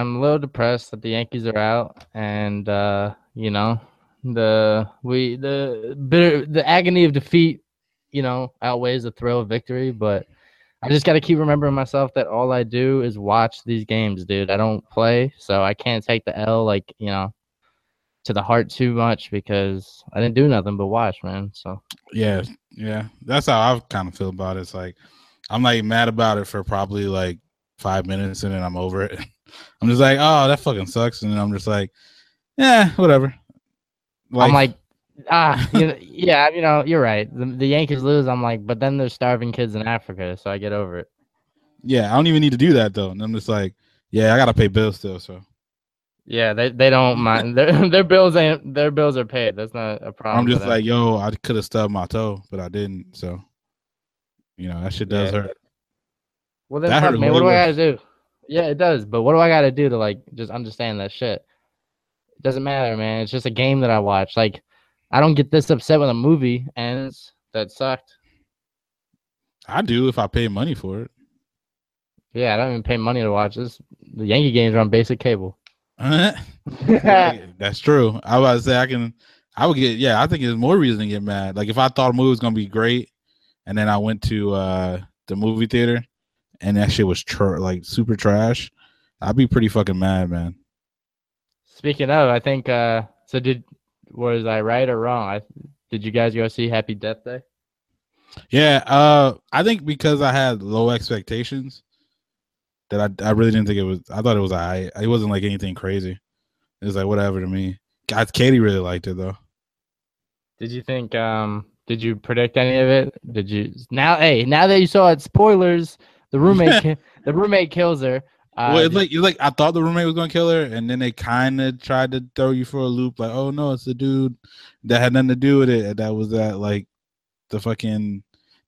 I'm a little depressed that the Yankees are out, and uh, you know the we the bitter the agony of defeat, you know, outweighs the thrill of victory. But I just got to keep remembering myself that all I do is watch these games, dude. I don't play, so I can't take the L like you know to the heart too much because I didn't do nothing but watch, man. So yeah, yeah, that's how I kind of feel about it. It's like I'm like mad about it for probably like five minutes and then I'm over it. I'm just like, oh, that fucking sucks, and then I'm just like, yeah, whatever. Like, I'm like, ah, you yeah, you know, you're right. The, the Yankees lose. I'm like, but then there's starving kids in Africa, so I get over it. Yeah, I don't even need to do that though. And I'm just like, yeah, I gotta pay bills still, so. Yeah, they, they don't mind their their bills ain't their bills are paid. That's not a problem. I'm just like, yo, I could have stubbed my toe, but I didn't. So, you know, that shit does yeah. hurt. Well, then, fuck, man, what do I gotta do? Yeah, it does. But what do I gotta do to like just understand that shit? It doesn't matter, man. It's just a game that I watch. Like, I don't get this upset when a movie ends that sucked. I do if I pay money for it. Yeah, I don't even pay money to watch this. The Yankee games are on basic cable. That's true. I was about to say I can. I would get. Yeah, I think there's more reason to get mad. Like if I thought a movie was gonna be great, and then I went to uh the movie theater and that shit was tr- like super trash, I'd be pretty fucking mad, man. Speaking of, I think uh so did was I right or wrong? I did you guys go see Happy Death Day? Yeah, uh I think because I had low expectations that I I really didn't think it was I thought it was I it wasn't like anything crazy. It was like whatever to me. God, Katie really liked it though. Did you think um did you predict any of it? Did you now hey, now that you saw it spoilers, the roommate, the roommate kills her. Uh, well, it's like it's like I thought the roommate was gonna kill her, and then they kind of tried to throw you for a loop, like, oh no, it's the dude that had nothing to do with it. That was that like the fucking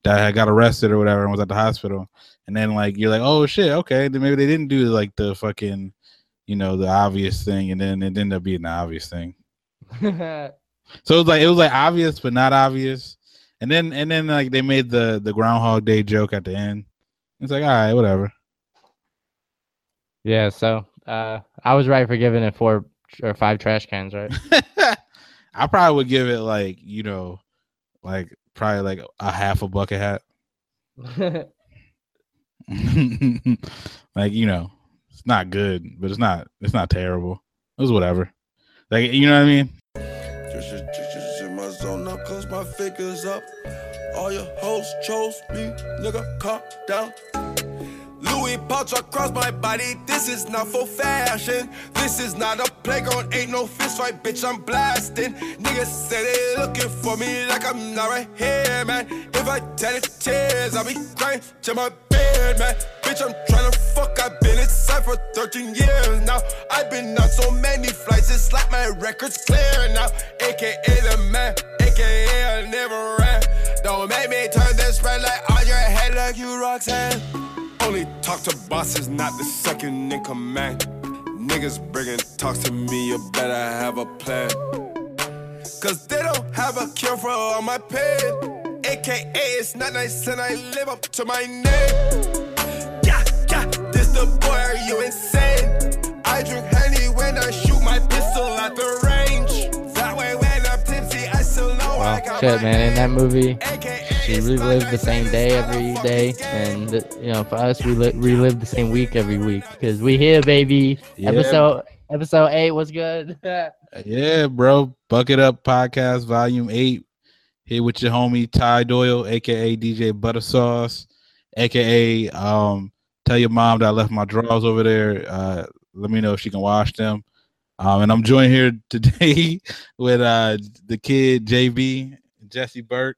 that had got arrested or whatever and was at the hospital. And then like you're like, oh shit, okay. Then maybe they didn't do like the fucking, you know, the obvious thing, and then it ended up being the obvious thing. so it was like it was like obvious but not obvious. And then and then like they made the the Groundhog Day joke at the end. It's like, all right, whatever. Yeah, so uh I was right for giving it four or five trash cans, right? I probably would give it like, you know, like probably like a half a bucket hat. like, you know, it's not good, but it's not it's not terrible. It was whatever. Like, you know what I mean? Just, just, just in my zone now, cause my figures up. All your hoes chose me, nigga, calm down. Louis pouch across my body, this is not for fashion. This is not a playground, ain't no fist fight, bitch, I'm blasting. Niggas say they looking for me like I'm not right here, man. If I tell it tears, I'll be crying to my bed, man. Bitch, I'm trying to fuck, I've been inside for 13 years now. I've been on so many flights, it's like my record's clear now. AKA the man, AKA I never ran. Don't make me turn this red light on your head like you Roxanne. Only talk to bosses, not the second in command. Niggas bringing talks to me, you better have a plan. Cause they don't have a cure for all my pain. AKA, it's not nice and I live up to my name. Yeah, yeah, this the boy, are you insane? I drink shit, man! In that movie, she relived the same day every day, and you know, for us, we li- relive the same week every week because we here, baby. Yeah. Episode episode eight was good. yeah, bro. Bucket Up Podcast Volume Eight. Here with your homie Ty Doyle, aka DJ Buttersauce, aka um, tell your mom that I left my drawers over there. Uh, let me know if she can wash them. Um, and I'm joined here today with uh, the kid JB, Jesse Burke.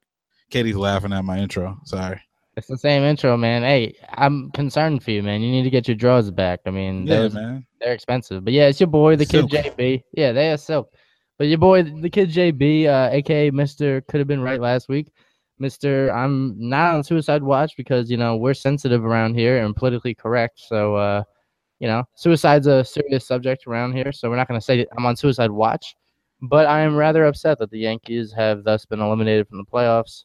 Katie's laughing at my intro. Sorry. It's the same intro, man. Hey, I'm concerned for you, man. You need to get your drawers back. I mean, yeah, man. They're expensive. But yeah, it's your boy, the silk. kid JB. Yeah, they are silk. But your boy, the kid JB, uh, aka Mr. Could have been right last week. Mr. I'm not on suicide watch because, you know, we're sensitive around here and politically correct. So, uh, you know, suicide's a serious subject around here, so we're not going to say I'm on suicide watch. But I am rather upset that the Yankees have thus been eliminated from the playoffs,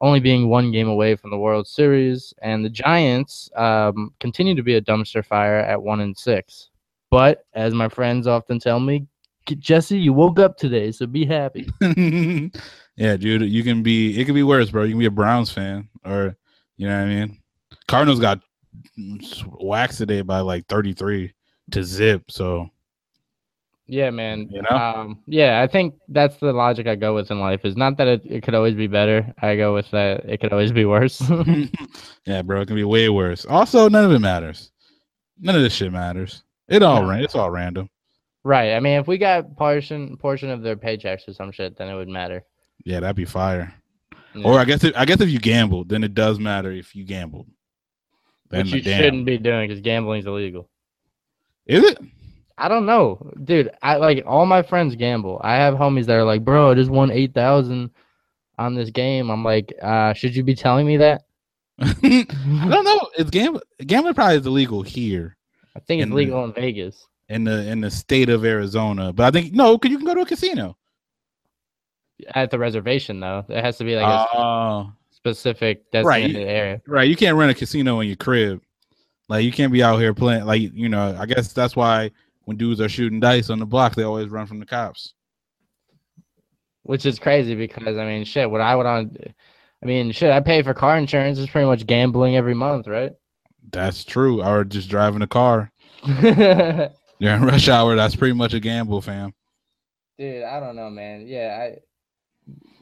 only being one game away from the World Series, and the Giants um, continue to be a dumpster fire at one and six. But as my friends often tell me, Jesse, you woke up today, so be happy. yeah, dude, you can be. It could be worse, bro. You can be a Browns fan, or you know what I mean. Cardinals got waxed today by like thirty three to zip. So yeah, man. You know? Um, yeah, I think that's the logic I go with in life. Is not that it, it could always be better. I go with that it could always be worse. yeah, bro, it can be way worse. Also, none of it matters. None of this shit matters. It all no. it's all random. Right. I mean, if we got portion portion of their paychecks or some shit, then it would matter. Yeah, that'd be fire. Yeah. Or I guess if, I guess if you gambled, then it does matter if you gambled. Then Which you damn. shouldn't be doing because gambling's illegal. Is it? I don't know, dude. I like all my friends gamble. I have homies that are like, bro, I just won eight thousand on this game. I'm like, uh, should you be telling me that? I don't know. It's gambling. Gambling probably is illegal here. I think it's in legal the, in Vegas. In the in the state of Arizona, but I think no, because you can go to a casino. At the reservation, though, it has to be like a uh, specific designated right. area. Right. You can't rent a casino in your crib. Like you can't be out here playing. Like you know, I guess that's why when dudes are shooting dice on the block, they always run from the cops. Which is crazy because I mean, shit. What I would on, I mean, shit. I pay for car insurance. It's pretty much gambling every month, right? That's true. Or just driving a car. During rush hour, that's pretty much a gamble, fam. Dude, I don't know, man. Yeah, I.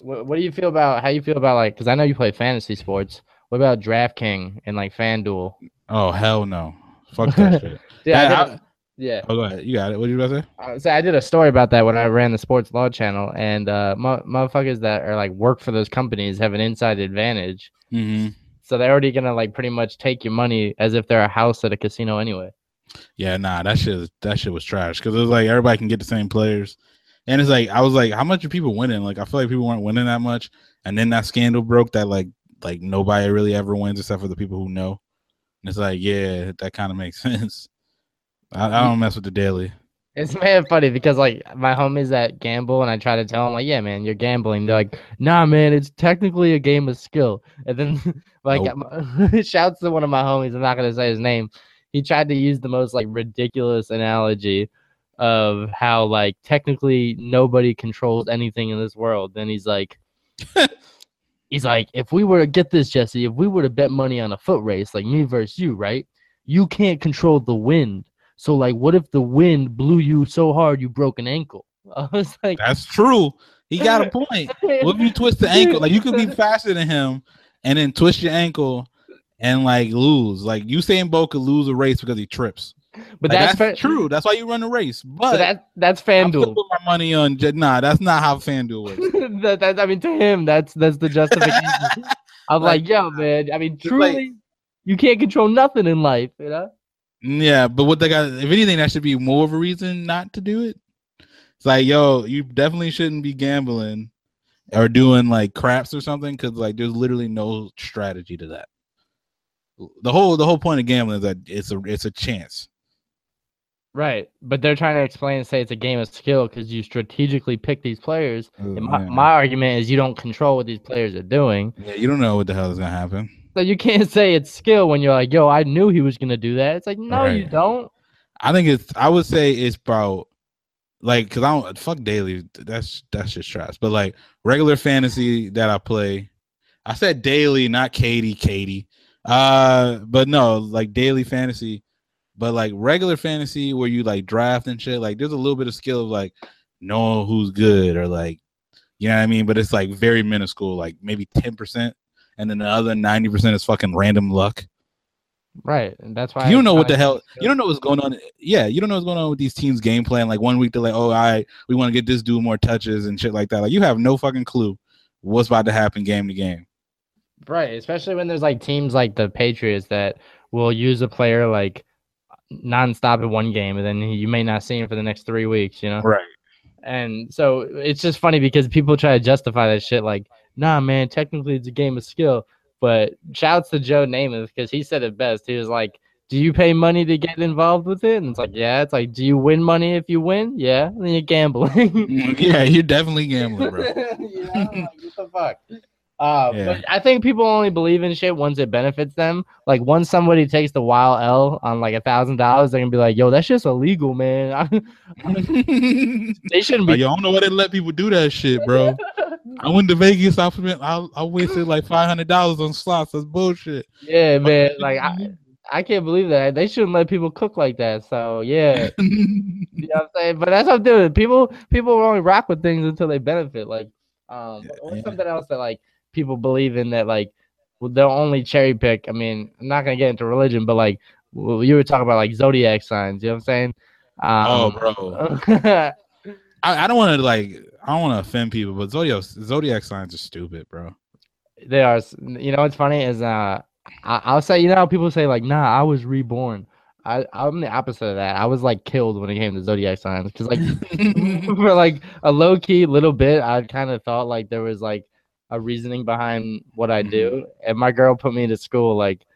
What, what do you feel about how you feel about like? Because I know you play fantasy sports. What about DraftKings and like FanDuel? Oh hell no! Fuck that shit. I, yeah. Oh, go ahead. You got it. What did you about to say? Uh, so I did a story about that when I ran the sports law channel, and uh, motherfuckers that are like work for those companies have an inside advantage. Mm-hmm. So they're already gonna like pretty much take your money as if they're a house at a casino anyway. Yeah, nah, that shit that shit was trash because it was like everybody can get the same players, and it's like I was like, how much are people winning? Like I feel like people weren't winning that much, and then that scandal broke that like like nobody really ever wins except for the people who know. And it's like, yeah, that kind of makes sense. I, I don't mess with the daily. It's man funny because like my homies that gamble and I try to tell them like, yeah, man, you're gambling. They're like, nah, man, it's technically a game of skill. And then like nope. shouts to one of my homies. I'm not gonna say his name. He tried to use the most like ridiculous analogy of how like technically nobody controls anything in this world. Then he's like, he's like, if we were to get this, Jesse, if we were to bet money on a foot race, like me versus you, right? You can't control the wind so like, what if the wind blew you so hard you broke an ankle? I was like, that's true. He got a point. what if you twist the ankle? Like you could be faster than him and then twist your ankle and like lose. Like Usain Bolt could lose a race because he trips. But like, that's, that's fa- true. That's why you run a race. But, but that that's FanDuel. Put my money on. Nah, that's not how FanDuel works. that, that, I mean, to him, that's that's the justification. I'm like, like, yo, man. I mean, truly, like, you can't control nothing in life, you know. Yeah, but what they got, if anything, that should be more of a reason not to do it. It's like, yo, you definitely shouldn't be gambling or doing like craps or something because like there's literally no strategy to that. The whole the whole point of gambling is that it's a it's a chance. Right, but they're trying to explain and say it's a game of skill because you strategically pick these players. Ooh, and my, my argument is you don't control what these players are doing. Yeah, you don't know what the hell is gonna happen. So you can't say it's skill when you're like, yo, I knew he was gonna do that. It's like, no, right. you don't. I think it's. I would say it's about like because I don't fuck daily. That's that's just trash. But like regular fantasy that I play, I said daily, not Katie, Katie. Uh, but no, like daily fantasy. But like regular fantasy where you like draft and shit, like there's a little bit of skill of like knowing who's good or like you know what I mean. But it's like very minuscule, like maybe ten percent and then the other 90% is fucking random luck. Right. And that's why you don't know what the hell you don't know what's going on. Yeah, you don't know what's going on with these teams' game plan. Like one week they're like, oh, I right, we want to get this dude more touches and shit like that. Like you have no fucking clue what's about to happen game to game. Right. Especially when there's like teams like the Patriots that will use a player like nonstop in one game and then you may not see him for the next three weeks, you know? Right. And so it's just funny because people try to justify that shit like nah, man, technically it's a game of skill. But shouts to Joe Namath because he said it best. He was like, do you pay money to get involved with it? And it's like, yeah. It's like, do you win money if you win? Yeah. Then you're gambling. yeah, you're definitely gambling, bro. know, like, what the fuck? Uh, yeah. but I think people only believe in shit once it benefits them. Like once somebody takes the wild L on like a thousand dollars, they're gonna be like, "Yo, that's just illegal, man." they shouldn't be. Like, Yo, I don't know why they let people do that shit, bro. I went to Vegas. I I, I wasted like five hundred dollars on slots. That's bullshit. Yeah, man. Like I, I can't believe that they shouldn't let people cook like that. So yeah, you know what I'm saying. But that's what I'm doing. People people only rock with things until they benefit. Like um, yeah. something else that like people believe in that like they'll only cherry pick. I mean, I'm not gonna get into religion, but like well, you were talking about like zodiac signs. You know what I'm saying? Oh, um, oh, bro. I, I don't want to like I don't want to offend people, but zodiac zodiac signs are stupid, bro. They are. You know what's funny is uh I, will say you know people say like nah I was reborn. I I'm the opposite of that. I was like killed when it came to zodiac signs because like for like a low key little bit I kind of thought like there was like a reasoning behind what I do. Mm-hmm. And my girl put me to school, like,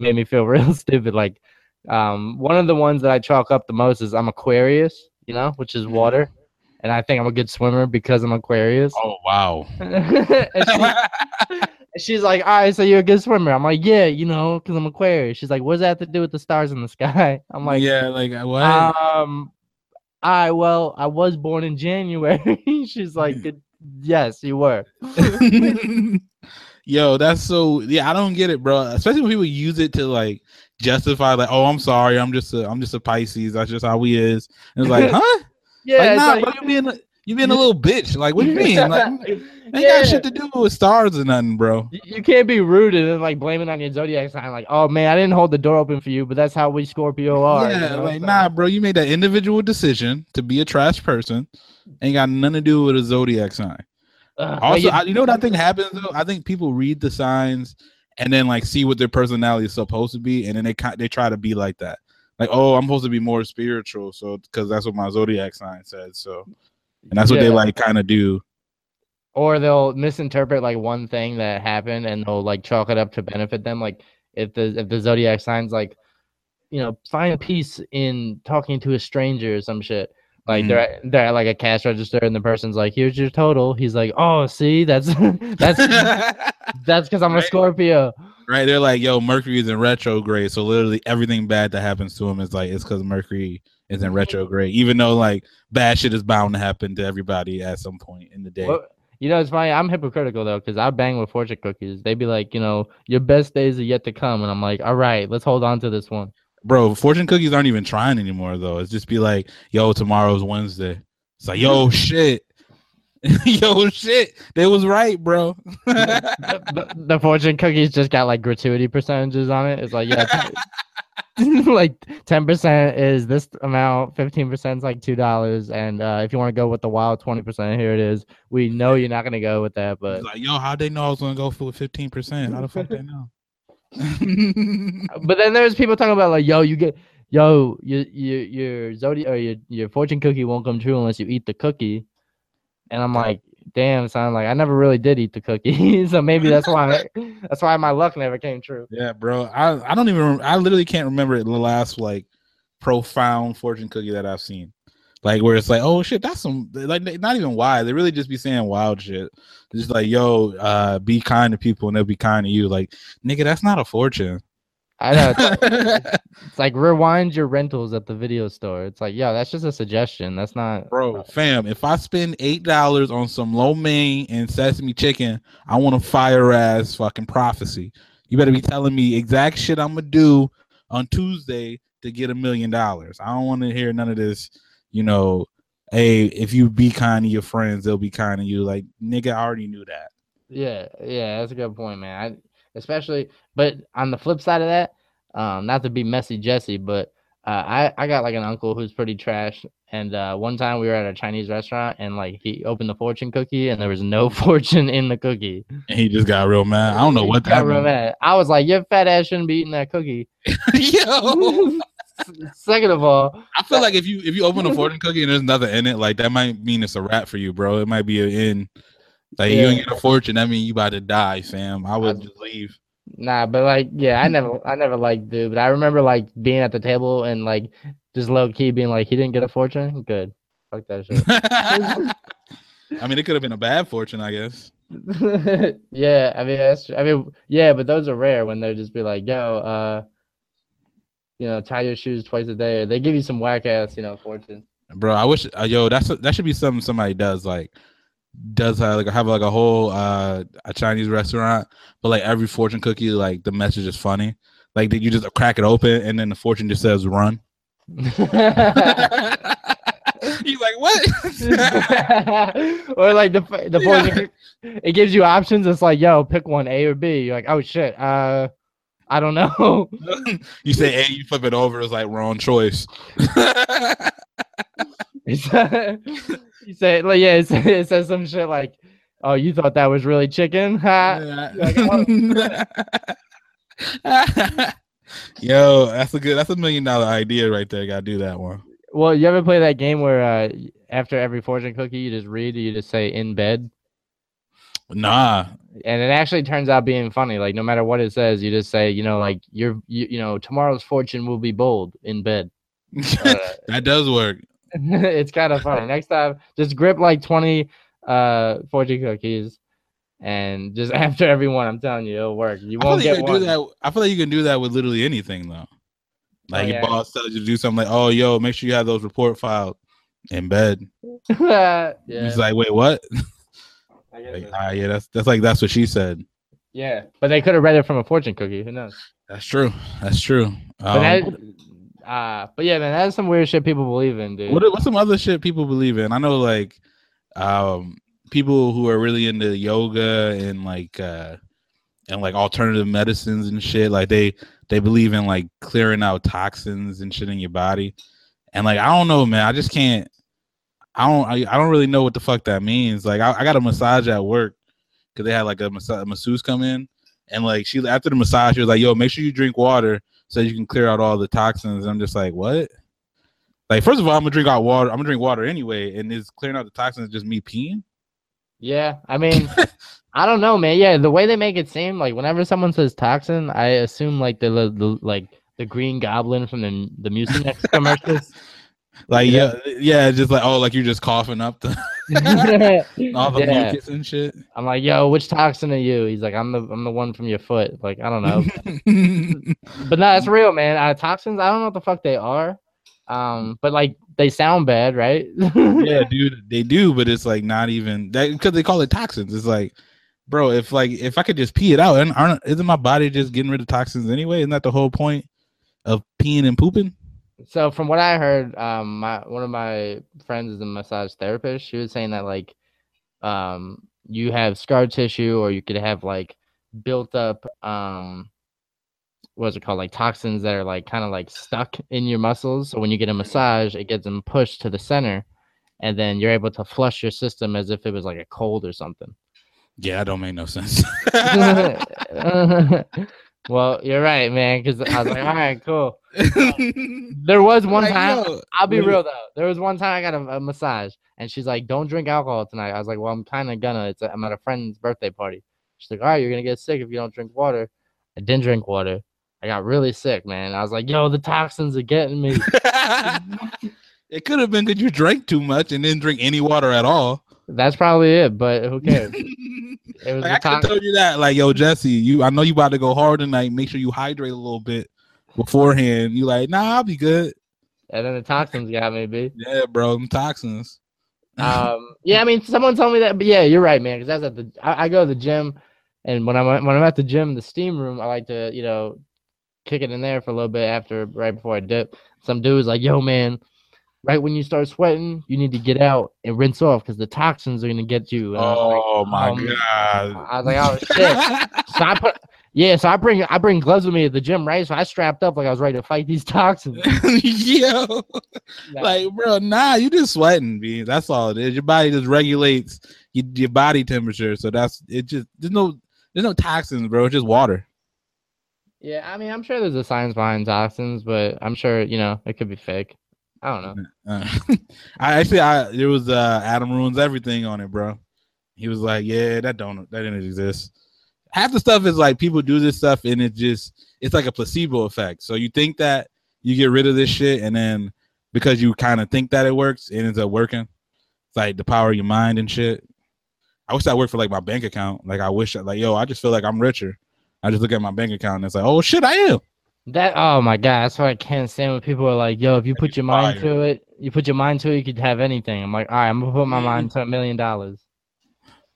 made me feel real stupid. Like, um, one of the ones that I chalk up the most is I'm Aquarius, you know, which is water. Mm-hmm. And I think I'm a good swimmer because I'm Aquarius. Oh wow! she, she's like, "All right, so you're a good swimmer." I'm like, "Yeah, you know, because I'm Aquarius." She's like, "What does that have to do with the stars in the sky?" I'm like, "Yeah, like uh, what?" Um, I well, I was born in January. she's like, Yes, you were. Yo, that's so yeah, I don't get it, bro. Especially when people use it to like justify like, oh, I'm sorry, I'm just a I'm just a Pisces. That's just how we is. And it's like, huh? yeah, like, nah, like, bro, you being you being a little bitch. Like, what do you mean? Like, ain't yeah. got shit to do with stars or nothing, bro. You can't be rude and then like blaming on your zodiac sign. Like, oh man, I didn't hold the door open for you, but that's how we Scorpio are. Yeah, you know? like nah, bro. You made that individual decision to be a trash person. Ain't got nothing to do with a zodiac sign. Uh, also, I, you know what I think happens though? I think people read the signs and then like see what their personality is supposed to be, and then they they try to be like that. Like, oh, I'm supposed to be more spiritual, so because that's what my zodiac sign says. So and that's what they like kind of do. Or they'll misinterpret like one thing that happened and they'll like chalk it up to benefit them. Like if the if the zodiac signs like, you know, find peace in talking to a stranger or some shit. Like mm-hmm. they're they're at like a cash register and the person's like, "Here's your total." He's like, "Oh, see, that's that's that's because I'm right? a Scorpio." Right? They're like, "Yo, Mercury is in retrograde, so literally everything bad that happens to him is like it's because Mercury is in retrograde, even though like bad shit is bound to happen to everybody at some point in the day. Well, you know, it's funny. I'm hypocritical though, because I bang with fortune cookies. They be like, you know, your best days are yet to come, and I'm like, all right, let's hold on to this one. Bro, fortune cookies aren't even trying anymore though. It's just be like, yo, tomorrow's Wednesday. It's like, yo, shit. yo, shit. They was right, bro. the, the, the, fortune cookies just got like gratuity percentages on it. It's like, yeah. like 10% is this amount 15% is like two dollars and uh, if you want to go with the wild 20% here it is we know you're not going to go with that but like yo how they know i was going to go for 15% how the fuck they know but then there's people talking about like yo you get yo your your your zodiac or your, your fortune cookie won't come true unless you eat the cookie. And i'm like damn son like i never really did eat the cookie so maybe that's why that's why my luck never came true. Yeah bro i i don't even i literally can't remember the last like profound fortune cookie that i've seen like where it's like oh shit that's some like not even why they really just be saying wild shit it's just like yo uh be kind to people and they'll be kind to you like nigga that's not a fortune I know. It's, it's, like rewind your rentals at the video store. It's like, yeah, that's just a suggestion. That's not, bro. Fam, if I spend eight dollars on some lo mein and sesame chicken, I want a fire ass fucking prophecy. You better be telling me exact shit I'm gonna do on Tuesday to get a million dollars. I don't want to hear none of this. You know, hey, if you be kind to your friends, they'll be kind to you. Like, nigga, I already knew that. Yeah, yeah, that's a good point, man. I, especially. But on the flip side of that, um, not to be messy Jesse, but uh, I I got like an uncle who's pretty trash. And uh, one time we were at a Chinese restaurant and like he opened the fortune cookie and there was no fortune in the cookie. And he just got real mad. I don't know what that real mad. I was like, your fat ass shouldn't be eating that cookie. Yo. Second of all, I feel like if you if you open a fortune cookie and there's nothing in it, like that might mean it's a wrap for you, bro. It might be an in. Like yeah. you don't get a fortune, that mean you about to die, fam. I would I, just leave. Nah, but like, yeah, I never, I never liked dude. But I remember like being at the table and like just low key being like, he didn't get a fortune. Good, fuck that shit. I mean, it could have been a bad fortune, I guess. yeah, I mean that's I mean yeah, but those are rare when they just be like, yo, uh, you know, tie your shoes twice a day. They give you some whack ass, you know, fortune. Bro, I wish uh, yo that's that should be something somebody does like does have like have like a whole uh a Chinese restaurant, but like every fortune cookie, like the message is funny. Like that you just crack it open and then the fortune just says run. He's like, what? or like the the fortune, yeah. it gives you options. It's like, yo, pick one, A or B. You're like, oh shit, uh, I don't know. you say A, you flip it over. It's like wrong choice. you say, like, yeah, it, it says some shit like, oh, you thought that was really chicken? Huh? Yo, that's a good. That's a million dollar idea right there. Got to do that one. Well, you ever play that game where uh, after every fortune cookie you just read, you just say in bed? Nah. And it actually turns out being funny. Like no matter what it says, you just say, you know, like you're, you, you know, tomorrow's fortune will be bold in bed. Uh, that does work. it's kind of funny. Next time, just grip like twenty uh fortune cookies, and just after every one, I'm telling you, it'll work. You won't get you one. Do that. I feel like you can do that with literally anything though. Like oh, your boss tells you to do something like, "Oh, yo, make sure you have those report filed in bed." yeah. He's like, "Wait, what?" Like, ah, yeah, that's that's like that's what she said. Yeah, but they could have read it from a fortune cookie. Who knows? That's true. That's true. Um, but that, uh, but yeah, man, that's some weird shit people believe in, dude. What, what's some other shit people believe in? I know, like, um, people who are really into yoga and like, uh, and like alternative medicines and shit. Like they they believe in like clearing out toxins and shit in your body. And like I don't know, man. I just can't. I don't. I, I don't really know what the fuck that means. Like I, I got a massage at work because they had like a, a masseuse come in, and like she after the massage, she was like, "Yo, make sure you drink water so you can clear out all the toxins." And I'm just like, "What?" Like first of all, I'm gonna drink out water. I'm gonna drink water anyway, and is clearing out the toxins just me peeing? Yeah, I mean, I don't know, man. Yeah, the way they make it seem like whenever someone says toxin, I assume like the, the like the Green Goblin from the the Mucinex commercials. Like yeah. yeah, yeah, just like oh, like you're just coughing up the all the yeah. mucus and shit. I'm like, yo, which toxin are you? He's like, I'm the I'm the one from your foot. Like I don't know, but no, it's real, man. Uh, toxins, I don't know what the fuck they are. Um, but like they sound bad, right? yeah, dude, they do, but it's like not even that because they call it toxins. It's like, bro, if like if I could just pee it out, and aren't isn't my body just getting rid of toxins anyway? Isn't that the whole point of peeing and pooping? So from what I heard, um, my one of my friends is a massage therapist. She was saying that like, um, you have scar tissue, or you could have like built up um what's it called? Like toxins that are like kind of like stuck in your muscles. So when you get a massage it gets them pushed to the center and then you're able to flush your system as if it was like a cold or something. Yeah that don't make no sense well you're right man because i was like all right cool there was one like, time i'll be real though there was one time i got a, a, massage and she's like don't drink alcohol tonight i was like well i'm kind of gonna it's a, i'm at a friend's birthday party she's like all right you're gonna get sick if you don't drink water i didn't drink water I got really sick, man. I was like, yo, the toxins are getting me. it could have been that you drank too much and didn't drink any water at all. That's probably it, but who cares? it was like, I could have told you that, like, yo, Jesse, you I know you about to go hard tonight. Make sure you hydrate a little bit beforehand. You like, nah, I'll be good. And then the toxins got me, B. Yeah, bro, them toxins. um, yeah, I mean, someone told me that, but yeah, you're right, man. Because that's at the I, I, go to the gym, and when I'm when I'm at the gym, the steam room, I like to, you know, kick it in there for a little bit after right before I dip. Some dude's like, "Yo, man, right when you start sweating, you need to get out and rinse off because the toxins are gonna get you." Uh, and oh like, my oh, god! I was like, "Oh shit!" so I put. Yeah, so I bring I bring gloves with me at the gym, right? So I strapped up like I was ready to fight these toxins. Yo, like bro, nah, you just sweating, B. That's all it is. Your body just regulates your, your body temperature, so that's it. Just there's no there's no toxins, bro. It's just water. Yeah, I mean, I'm sure there's a science behind toxins, but I'm sure you know it could be fake. I don't know. Uh, I actually, I there was uh, Adam ruins everything on it, bro. He was like, "Yeah, that don't that didn't exist." Half the stuff is like people do this stuff, and it just it's like a placebo effect. So you think that you get rid of this shit, and then because you kind of think that it works, it ends up working. It's like the power of your mind and shit. I wish I worked for like my bank account. Like I wish like yo, I just feel like I'm richer. I just look at my bank account and it's like, oh shit, I am. That oh my god, that's why I can't stand when people are like, yo, if you put your mind to it, you put your mind to it, you could have anything. I'm like, all right, I'm gonna put my mm-hmm. mind to a million dollars.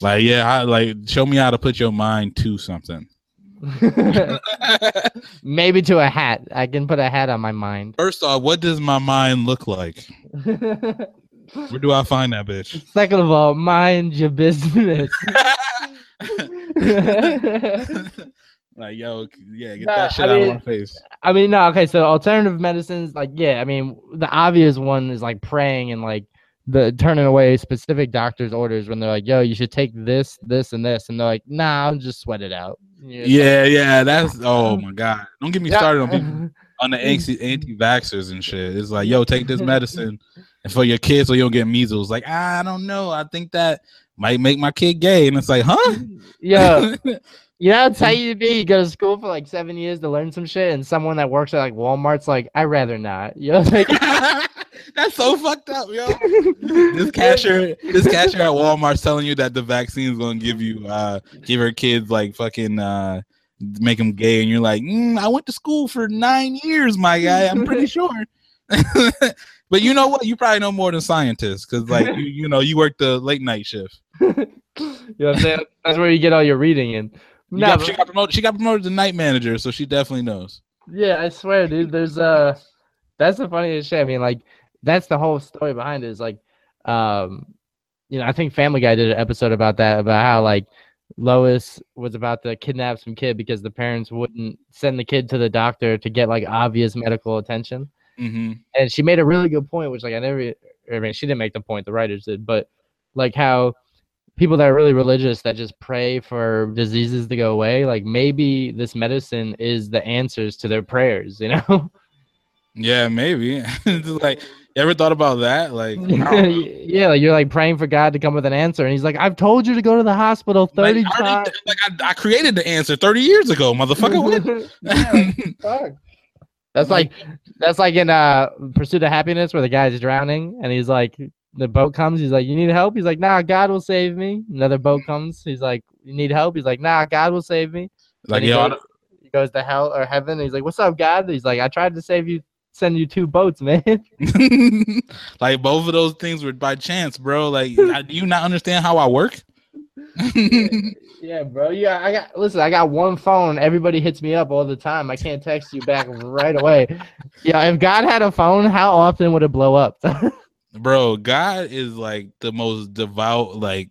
Like, yeah, I, like show me how to put your mind to something. Maybe to a hat. I can put a hat on my mind. First off, what does my mind look like? Where do I find that bitch? Second of all, mind your business. like, yo, yeah, get nah, that shit I out mean, of my face. I mean, no, okay, so alternative medicines, like, yeah, I mean, the obvious one is like praying and like the turning away specific doctor's orders when they're like, yo, you should take this, this, and this. And they're like, nah, I'll just sweat it out. yeah, yeah. That's oh my God. Don't get me started on people on the anti anti vaxxers and shit. It's like, yo, take this medicine and for your kids so you don't get measles. Like, I don't know. I think that might make my kid gay. And it's like, huh? Yeah. You know how tight you be? You go to school for like seven years to learn some shit, and someone that works at like Walmart's like, I'd rather not. You know, like That's so fucked up, yo. this cashier, this cashier at Walmart's telling you that the vaccine is gonna give you, uh, give her kids like fucking, uh, make them gay, and you're like, mm, I went to school for nine years, my guy. I'm pretty sure. but you know what? You probably know more than scientists, because like you, you know, you work the late night shift. you know what I'm saying? That's where you get all your reading in. No, got, she got promoted. She got promoted to night manager, so she definitely knows. Yeah, I swear, dude. There's uh, that's the funniest shit. I mean, like that's the whole story behind it is like um you know i think family guy did an episode about that about how like lois was about to kidnap some kid because the parents wouldn't send the kid to the doctor to get like obvious medical attention mm-hmm. and she made a really good point which like i never i mean she didn't make the point the writers did but like how people that are really religious that just pray for diseases to go away like maybe this medicine is the answers to their prayers you know yeah maybe like you ever thought about that? Like, yeah, like you're like praying for God to come with an answer, and he's like, "I've told you to go to the hospital thirty like, times." Like I, I, created the answer thirty years ago, motherfucker. yeah, that's like that's like in uh Pursuit of Happiness where the guy's drowning and he's like, the boat comes, he's like, "You need help?" He's like, "Nah, God will save me." Another boat mm. comes, he's like, "You need help?" He's like, "Nah, God will save me." Like, he, goes, he goes to hell or heaven. he's like, "What's up, God?" He's like, "I tried to save you send you two boats, man. like both of those things were by chance, bro. Like, do you not understand how I work? yeah, bro. Yeah, I got. Listen, I got one phone. Everybody hits me up all the time. I can't text you back right away. Yeah, if God had a phone, how often would it blow up? Bro, God is like the most devout like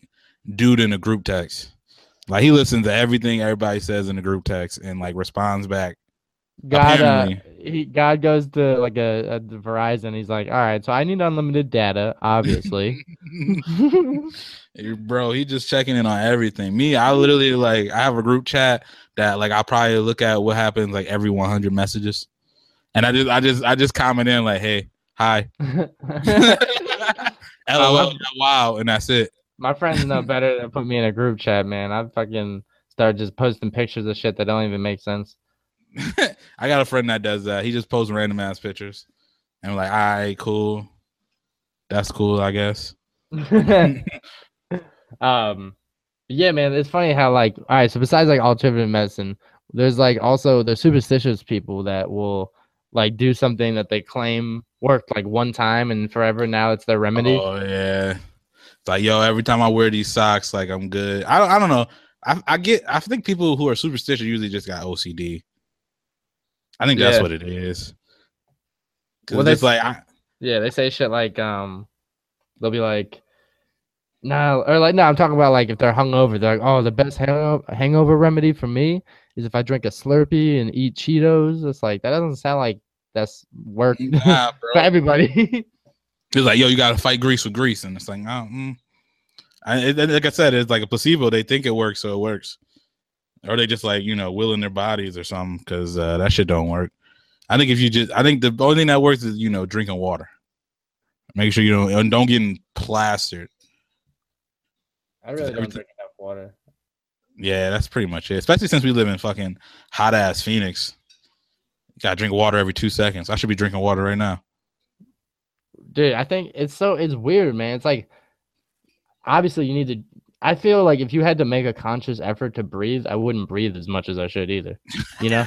dude in a group text. Like he listens to everything everybody says in the group text and like responds back God, uh, he God goes to like a, a Verizon. He's like, all right, so I need unlimited data, obviously. Bro, he just checking in on everything. Me, I literally like I have a group chat that like I probably look at what happens like every 100 messages, and I just I just I just comment in like, hey, hi, LOL, wow, and that's it. My friends know better than put me in a group chat, man. I fucking start just posting pictures of shit that don't even make sense. I got a friend that does that. He just posts random ass pictures, and I'm like, all right, cool. That's cool, I guess. um, yeah, man, it's funny how like, all right, so besides like alternative medicine, there's like also the superstitious people that will like do something that they claim worked like one time and forever. Now it's their remedy. Oh yeah, it's like yo, every time I wear these socks, like I'm good. I don't, I don't know. I, I get. I think people who are superstitious usually just got OCD. I think that's what it is. Well, it's like, I, yeah, they say shit like, um, they'll be like, no, or like, no, I'm talking about like if they're hungover, they're like, oh, the best hangover, hangover remedy for me is if I drink a Slurpee and eat Cheetos. It's like that doesn't sound like that's work nah, for everybody. it's like, yo, you gotta fight grease with grease, and it's like, oh, mm. I, it, like I said, it's like a placebo. They think it works, so it works or they just like you know willing their bodies or something because uh, that shit don't work. I think if you just, I think the only thing that works is you know drinking water. Make sure you don't and don't get plastered. I really don't drink enough water. Yeah, that's pretty much it. Especially since we live in fucking hot ass Phoenix. Gotta drink water every two seconds. I should be drinking water right now. Dude, I think it's so it's weird, man. It's like obviously you need to I feel like if you had to make a conscious effort to breathe, I wouldn't breathe as much as I should either. You know?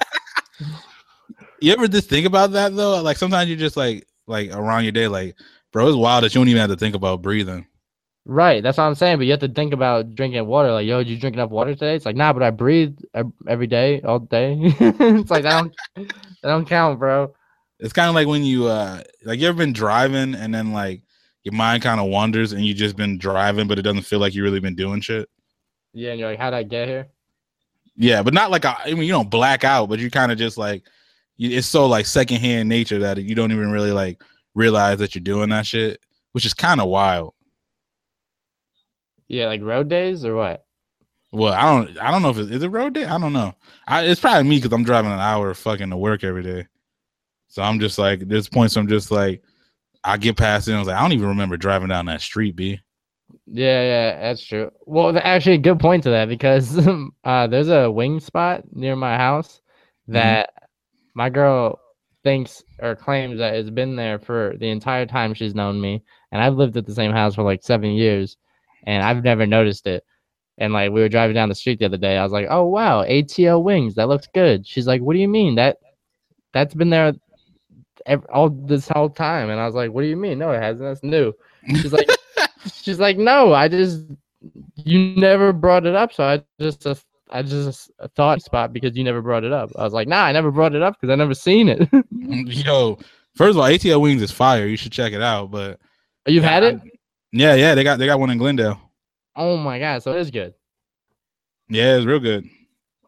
you ever just think about that though? Like sometimes you just like like around your day, like, bro, it's wild that you don't even have to think about breathing. Right, that's what I'm saying. But you have to think about drinking water. Like, yo, did you drink enough water today? It's like, nah, but I breathe every day, all day. it's like that don't that don't count, bro. It's kind of like when you uh like you ever been driving and then like your mind kind of wanders and you just been driving, but it doesn't feel like you really been doing shit. Yeah, and you're like, how'd I get here? Yeah, but not like a, I mean, you don't black out, but you kind of just like it's so like secondhand nature that you don't even really like realize that you're doing that shit, which is kind of wild. Yeah, like road days or what? Well, I don't, I don't know if it's is it road day. I don't know. I, it's probably me because I'm driving an hour fucking to work every day. So I'm just like, there's points I'm just like, I get past it. And I was like, I don't even remember driving down that street, B. Yeah, yeah, that's true. Well, actually, a good point to that because uh, there's a wing spot near my house mm-hmm. that mm-hmm. my girl thinks or claims that it's been there for the entire time she's known me, and I've lived at the same house for like seven years, and I've never noticed it. And like we were driving down the street the other day, I was like, "Oh wow, ATL wings, that looks good." She's like, "What do you mean that? That's been there every, all this whole time?" And I was like, "What do you mean? No, it hasn't. That's new." She's like, "She's like, no, I just you never brought it up, so I just uh, I just a thought spot because you never brought it up." I was like, "Nah, I never brought it up because I never seen it." Yo, first of all, ATL wings is fire. You should check it out. But you've had it. Yeah, yeah, they got they got one in Glendale. Oh my god, so it is good. Yeah, it's real good.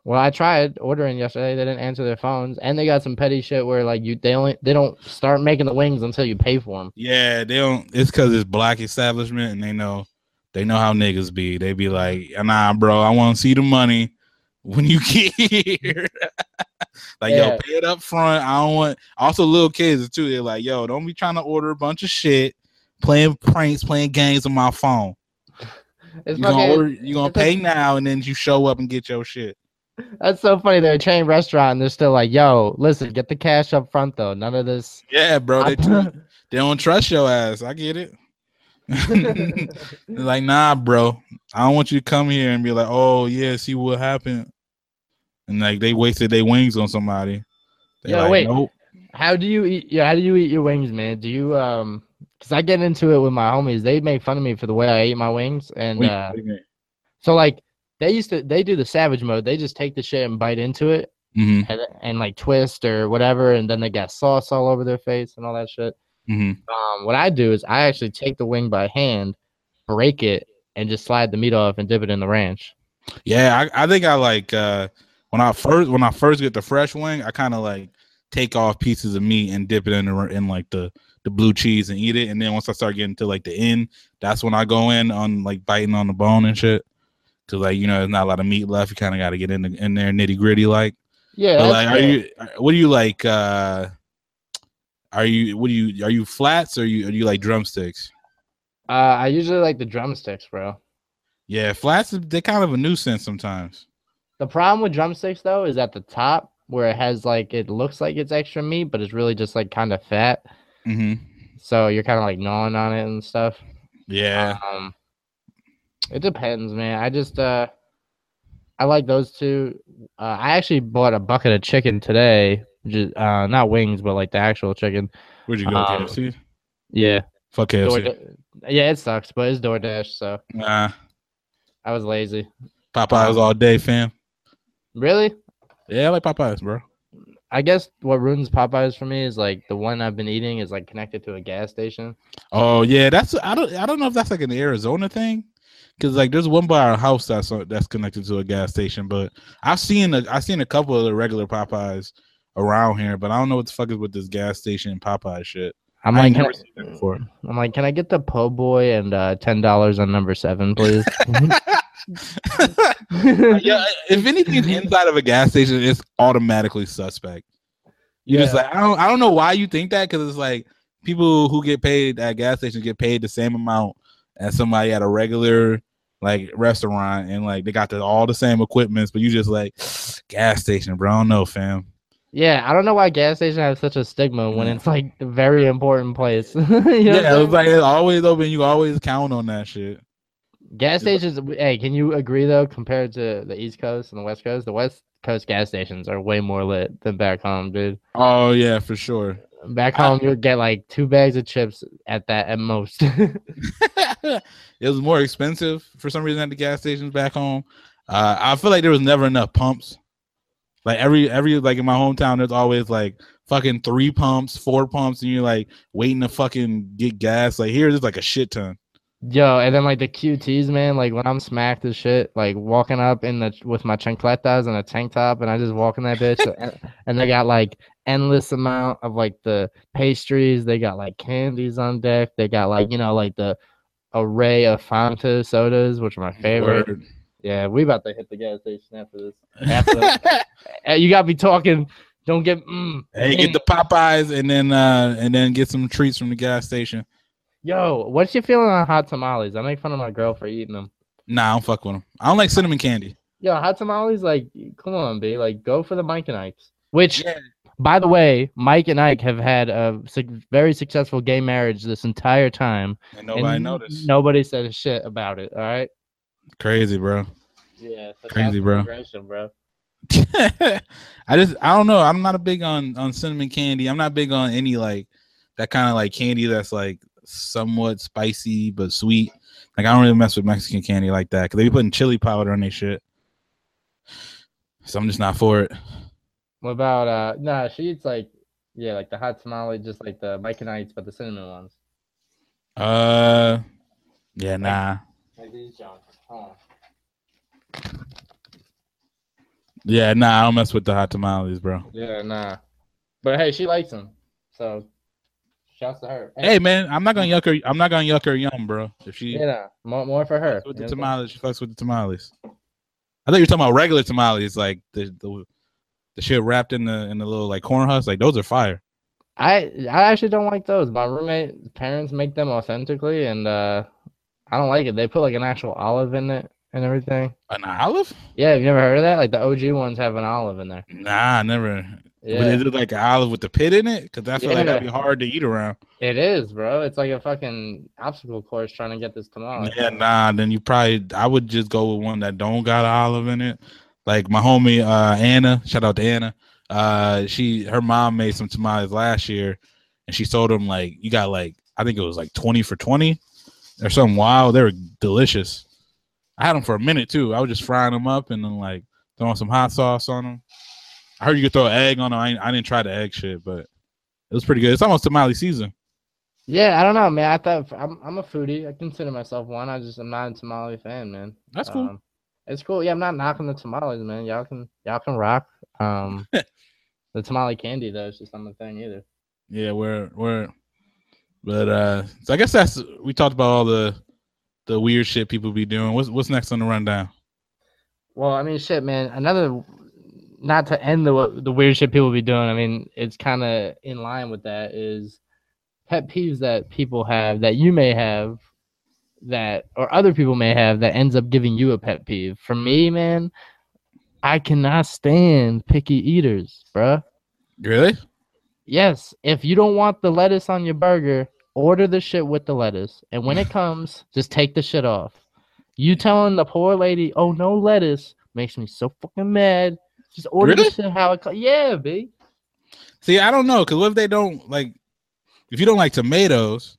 Well, I tried ordering yesterday. They didn't answer their phones, and they got some petty shit where like you they only they don't start making the wings until you pay for them. Yeah, they don't. It's because it's black establishment, and they know they know how niggas be. They be like, nah, bro, I want to see the money when you get here. like, yeah. yo, pay it up front. I don't want. Also, little kids too. They're like, yo, don't be trying to order a bunch of shit playing pranks, playing games on my phone. It's you're gonna, order, you're gonna pay now and then you show up and get your shit. That's so funny. They're a chain restaurant and they're still like, yo, listen, get the cash up front though. None of this. Yeah, bro. They, they don't trust your ass. I get it. like, nah, bro. I don't want you to come here and be like, oh yeah, see what happened. And like they wasted their wings on somebody. Yeah, like, wait. Nope. How do you eat? Yeah, how do you eat your wings, man? Do you um? Because I get into it with my homies. They make fun of me for the way I eat my wings, and uh, so like they used to they do the savage mode. They just take the shit and bite into it, mm-hmm. and, and, like twist or whatever, and then they got sauce all over their face and all that shit. Mm-hmm. Um, what I do is I actually take the wing by hand, break it, and just slide the meat off and dip it in the ranch. Yeah, I, I think I like uh when I first when I first get the fresh wing, I kind of like take off pieces of meat and dip it in the, in like the the blue cheese and eat it. And then once I start getting to like the end, that's when I go in on like biting on the bone and shit. Cause like you know, there's not a lot of meat left. You kind of got to get in the, in there nitty gritty like. Yeah. like, are you? What do you like? uh Are you? What do you? Are you flats or you? Are you like drumsticks? Uh, I usually like the drumsticks, bro. Yeah, flats they're kind of a nuisance sometimes. The problem with drumsticks though is at the top where it has like it looks like it's extra meat, but it's really just like kind of fat. Mm-hmm. So you're kind of like gnawing on it and stuff. Yeah. Um, it depends, man. I just uh, I like those two. Uh, I actually bought a bucket of chicken today. Just uh, not wings, but like the actual chicken. Where'd you go, um, KFC? Yeah. Fuck KFC. DoorDash. Yeah, it sucks, but it's DoorDash, so. Nah. I was lazy. Popeyes um, all day, fam. Really? Yeah, I like Popeyes, bro. I guess what ruins Popeyes for me is like the one I've been eating is like connected to a gas station. Oh yeah, that's I don't I don't know if that's like an Arizona thing, because like there's one by our house that's uh, that's connected to a gas station. But I've seen a I've seen a couple of the regular Popeyes around here, but I don't know what the fuck is with this gas station Popeye shit. I'm like, never seen that before. I'm like, can I get the po' boy and uh, ten dollars on number seven, please? yeah, if anything's inside of a gas station, it's automatically suspect. You yeah. just like I don't I don't know why you think that because it's like people who get paid at gas stations get paid the same amount as somebody at a regular like restaurant and like they got the, all the same equipments, but you just like gas station, bro. I don't know, fam. Yeah, I don't know why gas station has such a stigma when it's like a very important place. you know yeah, it's like it's always open. You always count on that shit. Gas stations. Hey, can you agree though? Compared to the East Coast and the West Coast, the West Coast gas stations are way more lit than back home, dude. Oh yeah, for sure. Back home, you'll get like two bags of chips at that at most. it was more expensive for some reason at the gas stations back home. Uh, I feel like there was never enough pumps. Like every every like in my hometown, there's always like fucking three pumps, four pumps, and you're like waiting to fucking get gas. Like here, there's like a shit ton. Yo, and then like the QTs, man. Like when I'm smacked as shit, like walking up in the with my chancletas and a tank top, and I just walk in that bitch, and, and they got like endless amount of like the pastries. They got like candies on deck. They got like you know like the array of Fanta sodas, which are my favorite. Word. Yeah, we about to hit the gas station after this. After you got me talking. Don't get. Mm, hey, get the Popeyes and then uh and then get some treats from the gas station. Yo, what's your feeling on hot tamales? I make fun of my girl for eating them. Nah, I don't fuck with them. I don't like cinnamon candy. Yo, hot tamales, like, come on, B, like, go for the Mike and Ike's. Which, yeah. by the way, Mike and Ike have had a su- very successful gay marriage this entire time, and nobody and noticed. Nobody said a shit about it. All right. Crazy, bro. Yeah, crazy, bro. bro. I just I don't know. I'm not a big on on cinnamon candy. I'm not big on any like that kind of like candy that's like somewhat spicy but sweet. Like I don't really mess with Mexican candy like that because they be putting chili powder on their shit. So I'm just not for it. What about uh nah she eats like yeah, like the hot tamale, just like the Mike and Ike's, but the cinnamon ones. Uh yeah, nah. Like, like these Huh. Yeah, nah, I don't mess with the hot tamales, bro. Yeah, nah. But hey, she likes them. So shouts to her. Hey, hey man, I'm not gonna yuck her. I'm not gonna yuck her yum, bro. If she yeah, nah, more, more for her. With the tamales, she fucks with the tamales. I thought you were talking about regular tamales, like the the the shit wrapped in the in the little like corn husks. Like those are fire. I I actually don't like those. My roommate parents make them authentically, and uh I don't like it. They put like an actual olive in it and everything. An olive? Yeah, have you never heard of that? Like the OG ones have an olive in there. Nah, never. Yeah. But is it like an olive with the pit in it? Because I feel yeah. like that'd be hard to eat around. It is, bro. It's like a fucking obstacle course trying to get this tomorrow. Yeah, nah. Then you probably I would just go with one that don't got an olive in it. Like my homie uh Anna, shout out to Anna. Uh she her mom made some tamales last year and she sold them like you got like I think it was like 20 for 20 or something wild. They were delicious. I had them for a minute too. I was just frying them up and then like throwing some hot sauce on them. I heard you could throw an egg on them. I, I didn't try the egg shit, but it was pretty good. It's almost tamale season. Yeah, I don't know, man. I thought I'm I'm a foodie. I consider myself one. I just I'm not a tamale fan, man. That's cool. Um, it's cool. Yeah, I'm not knocking the tamales, man. Y'all can y'all can rock. Um, the tamale candy though it's just not my thing either. Yeah, we're we're, but uh, so I guess that's we talked about all the the weird shit people be doing. What's what's next on the rundown? Well, I mean, shit, man. Another, not to end the the weird shit people be doing. I mean, it's kind of in line with that. Is pet peeves that people have that you may have that or other people may have that ends up giving you a pet peeve. For me, man, I cannot stand picky eaters, bruh. Really? Yes. If you don't want the lettuce on your burger, order the shit with the lettuce, and when it comes, just take the shit off. You telling the poor lady, "Oh, no lettuce," makes me so fucking mad. Just order really? the shit how it comes. Yeah, b. See, I don't know, cause what if they don't like? If you don't like tomatoes,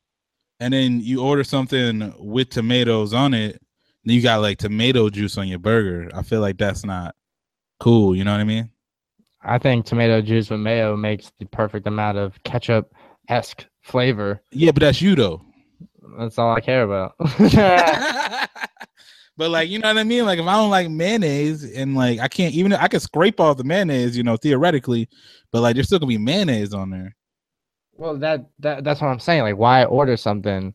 and then you order something with tomatoes on it, then you got like tomato juice on your burger. I feel like that's not cool. You know what I mean? I think tomato juice with mayo makes the perfect amount of ketchup esque flavor. Yeah, but that's you though. That's all I care about. but like, you know what I mean? Like, if I don't like mayonnaise and like I can't even I can scrape off the mayonnaise, you know, theoretically, but like there's still gonna be mayonnaise on there. Well, that that that's what I'm saying. Like, why order something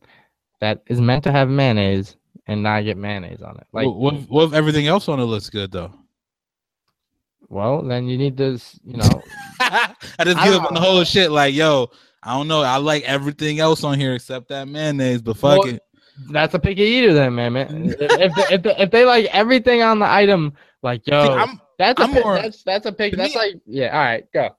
that is meant to have mayonnaise and not get mayonnaise on it? Like, what, what, what if everything else on it looks good though? Well, then you need to, you know. I just give up on the whole shit. Like, yo, I don't know. I like everything else on here except that mayonnaise, but fuck well, it. That's a picky eater, then, man. man. if, they, if, they, if they like everything on the item, like yo, See, that's a I'm more, that's that's a picky. That's me, like yeah. All right, go.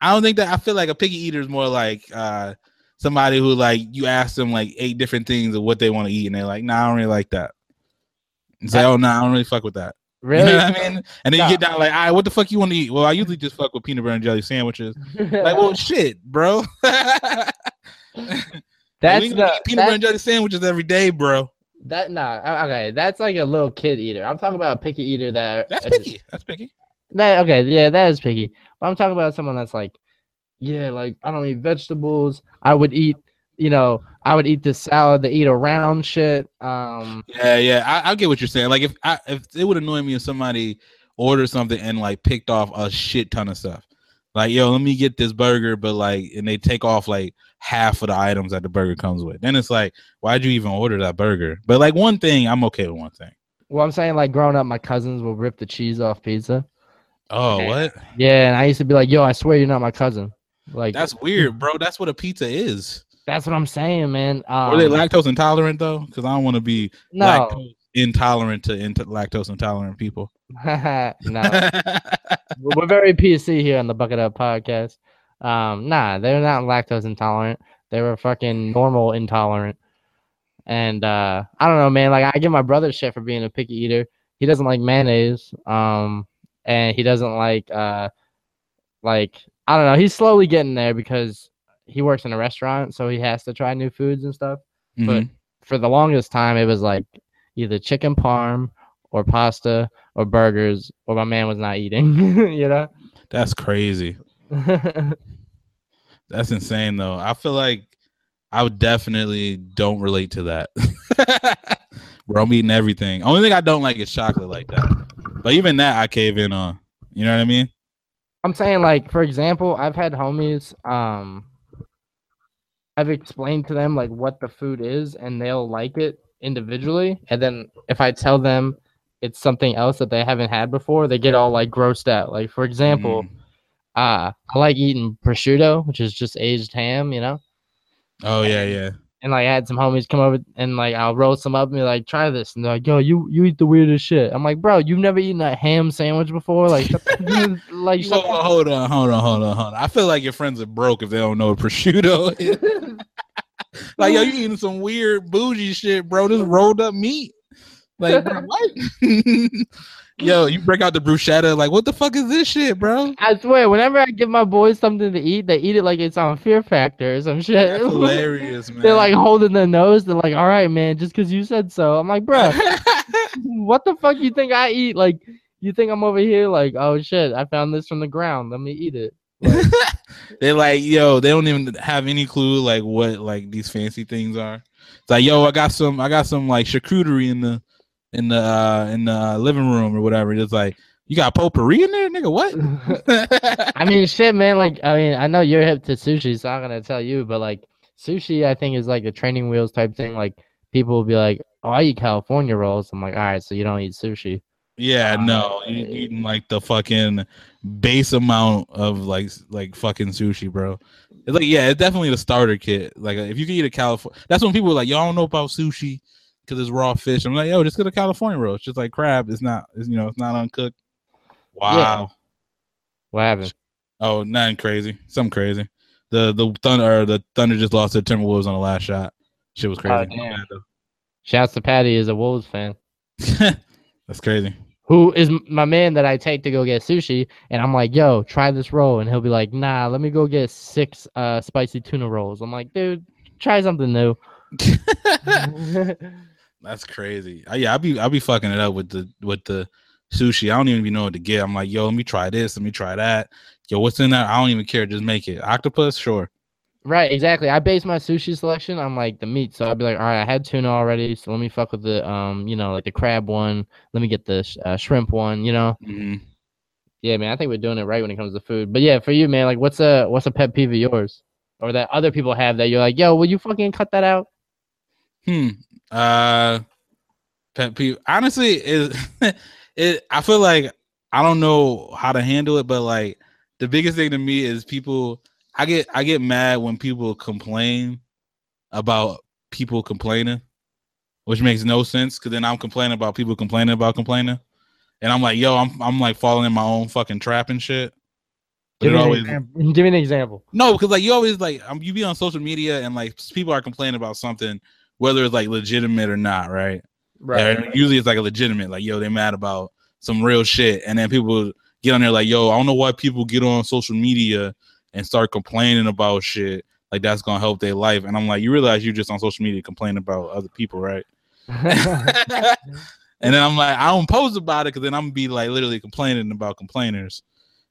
I don't think that. I feel like a picky eater is more like uh somebody who like you ask them like eight different things of what they want to eat, and they're like, "Nah, I don't really like that." and say, "Oh no, nah, I don't really fuck with that." Really? You know what I mean? And then no. you get down like, "All right, what the fuck you want to eat?" Well, I usually just fuck with peanut butter and jelly sandwiches. like, well, shit, bro. that's like, the peanut butter and jelly sandwiches every day, bro. That nah, okay, that's like a little kid eater. I'm talking about a picky eater that that's picky. That's picky. That okay, yeah, that is picky. But I'm talking about someone that's like, yeah, like I don't eat vegetables. I would eat, you know, I would eat this salad to eat around shit. Um, yeah, yeah, I, I get what you're saying. Like if I if it would annoy me if somebody ordered something and like picked off a shit ton of stuff. Like, yo, let me get this burger, but like, and they take off like half of the items that the burger comes with. Then it's like, why'd you even order that burger? But like one thing, I'm okay with one thing. Well, I'm saying like growing up, my cousins will rip the cheese off pizza. Oh, and, what? Yeah, and I used to be like, "Yo, I swear you're not my cousin." Like that's weird, bro. That's what a pizza is. That's what I'm saying, man. Um, Are they lactose intolerant though? Because I don't want to be no. lactose intolerant to into lactose intolerant people. no, we're very PC here on the Bucket Up podcast. Um, nah, they're not lactose intolerant. They were fucking normal intolerant. And uh, I don't know, man. Like I give my brother shit for being a picky eater. He doesn't like mayonnaise. Um, and he doesn't like uh like I don't know, he's slowly getting there because he works in a restaurant, so he has to try new foods and stuff. Mm-hmm. But for the longest time it was like either chicken parm or pasta or burgers or my man was not eating, you know? That's crazy. That's insane though. I feel like I would definitely don't relate to that. Bro, I'm eating everything. Only thing I don't like is chocolate like that. But even that I cave in on. You know what I mean? I'm saying like for example, I've had homies um I've explained to them like what the food is and they'll like it individually and then if I tell them it's something else that they haven't had before, they get all like grossed out. Like for example, mm. uh I like eating prosciutto, which is just aged ham, you know? Oh yeah, yeah and like I had some homies come over and like I'll roll some up and be like, try this. And they're like, yo, you you eat the weirdest shit. I'm like, bro, you've never eaten a ham sandwich before? Like, like hold, on, hold on, hold on, hold on, hold on. I feel like your friends are broke if they don't know what prosciutto is. like, yo, you eating some weird bougie shit, bro. This rolled up meat. Like, bro, what? Yo, you break out the bruschetta, like, what the fuck is this shit, bro? I swear, whenever I give my boys something to eat, they eat it like it's on Fear Factor or some shit. That's hilarious, man. They're like holding their nose. They're like, all right, man, just because you said so. I'm like, bro, what the fuck you think I eat? Like, you think I'm over here like, oh shit, I found this from the ground. Let me eat it. Like, They're like, yo, they don't even have any clue like what like these fancy things are. It's like, yo, I got some, I got some like charcuterie in the in the uh, in the living room or whatever. It's like you got potpourri in there, nigga. What? I mean, shit, man. Like, I mean, I know you're hip to sushi, so I'm gonna tell you, but like, sushi, I think is like a training wheels type thing. Like, people will be like, "Oh, I eat California rolls." I'm like, "All right, so you don't eat sushi." Yeah, um, no, you eating like the fucking base amount of like like fucking sushi, bro. It's like yeah, it's definitely the starter kit. Like if you can eat a California, that's when people are like, "Y'all don't know about sushi." Because it's raw fish. I'm like, yo, just get a California roll. It's just like crab. It's not, it's, you know, it's not uncooked. Wow. Yeah. What happened? Oh, nothing crazy. Something crazy. The the thunder the thunder just lost to Timberwolves on the last shot. Shit was crazy. Oh. Shouts to Patty is a Wolves fan. That's crazy. Who is my man that I take to go get sushi? And I'm like, yo, try this roll. And he'll be like, nah, let me go get six uh spicy tuna rolls. I'm like, dude, try something new. That's crazy. Uh, yeah, I'll be I'll be fucking it up with the with the sushi. I don't even know what to get. I'm like, yo, let me try this. Let me try that. Yo, what's in there? I don't even care. Just make it. Octopus, sure. Right, exactly. I base my sushi selection on like the meat. So I'd be like, all right, I had tuna already, so let me fuck with the um, you know, like the crab one. Let me get the uh, shrimp one. You know. Mm-hmm. Yeah, man. I think we're doing it right when it comes to food. But yeah, for you, man, like, what's a what's a pet peeve of yours, or that other people have that you're like, yo, will you fucking cut that out? Hmm. Uh, pet peeve. Honestly, is it? I feel like I don't know how to handle it, but like the biggest thing to me is people. I get I get mad when people complain about people complaining, which makes no sense. Because then I'm complaining about people complaining about complaining, and I'm like, yo, I'm I'm like falling in my own fucking trap and shit. Give me, always, give me, an example. No, because like you always like um, you be on social media and like people are complaining about something whether it's like legitimate or not, right? Right. And usually it's like a legitimate, like, yo, they're mad about some real shit. And then people get on there like, yo, I don't know why people get on social media and start complaining about shit. Like that's gonna help their life. And I'm like, you realize you're just on social media complaining about other people, right? and then I'm like, I don't post about it because then I'm gonna be like literally complaining about complainers.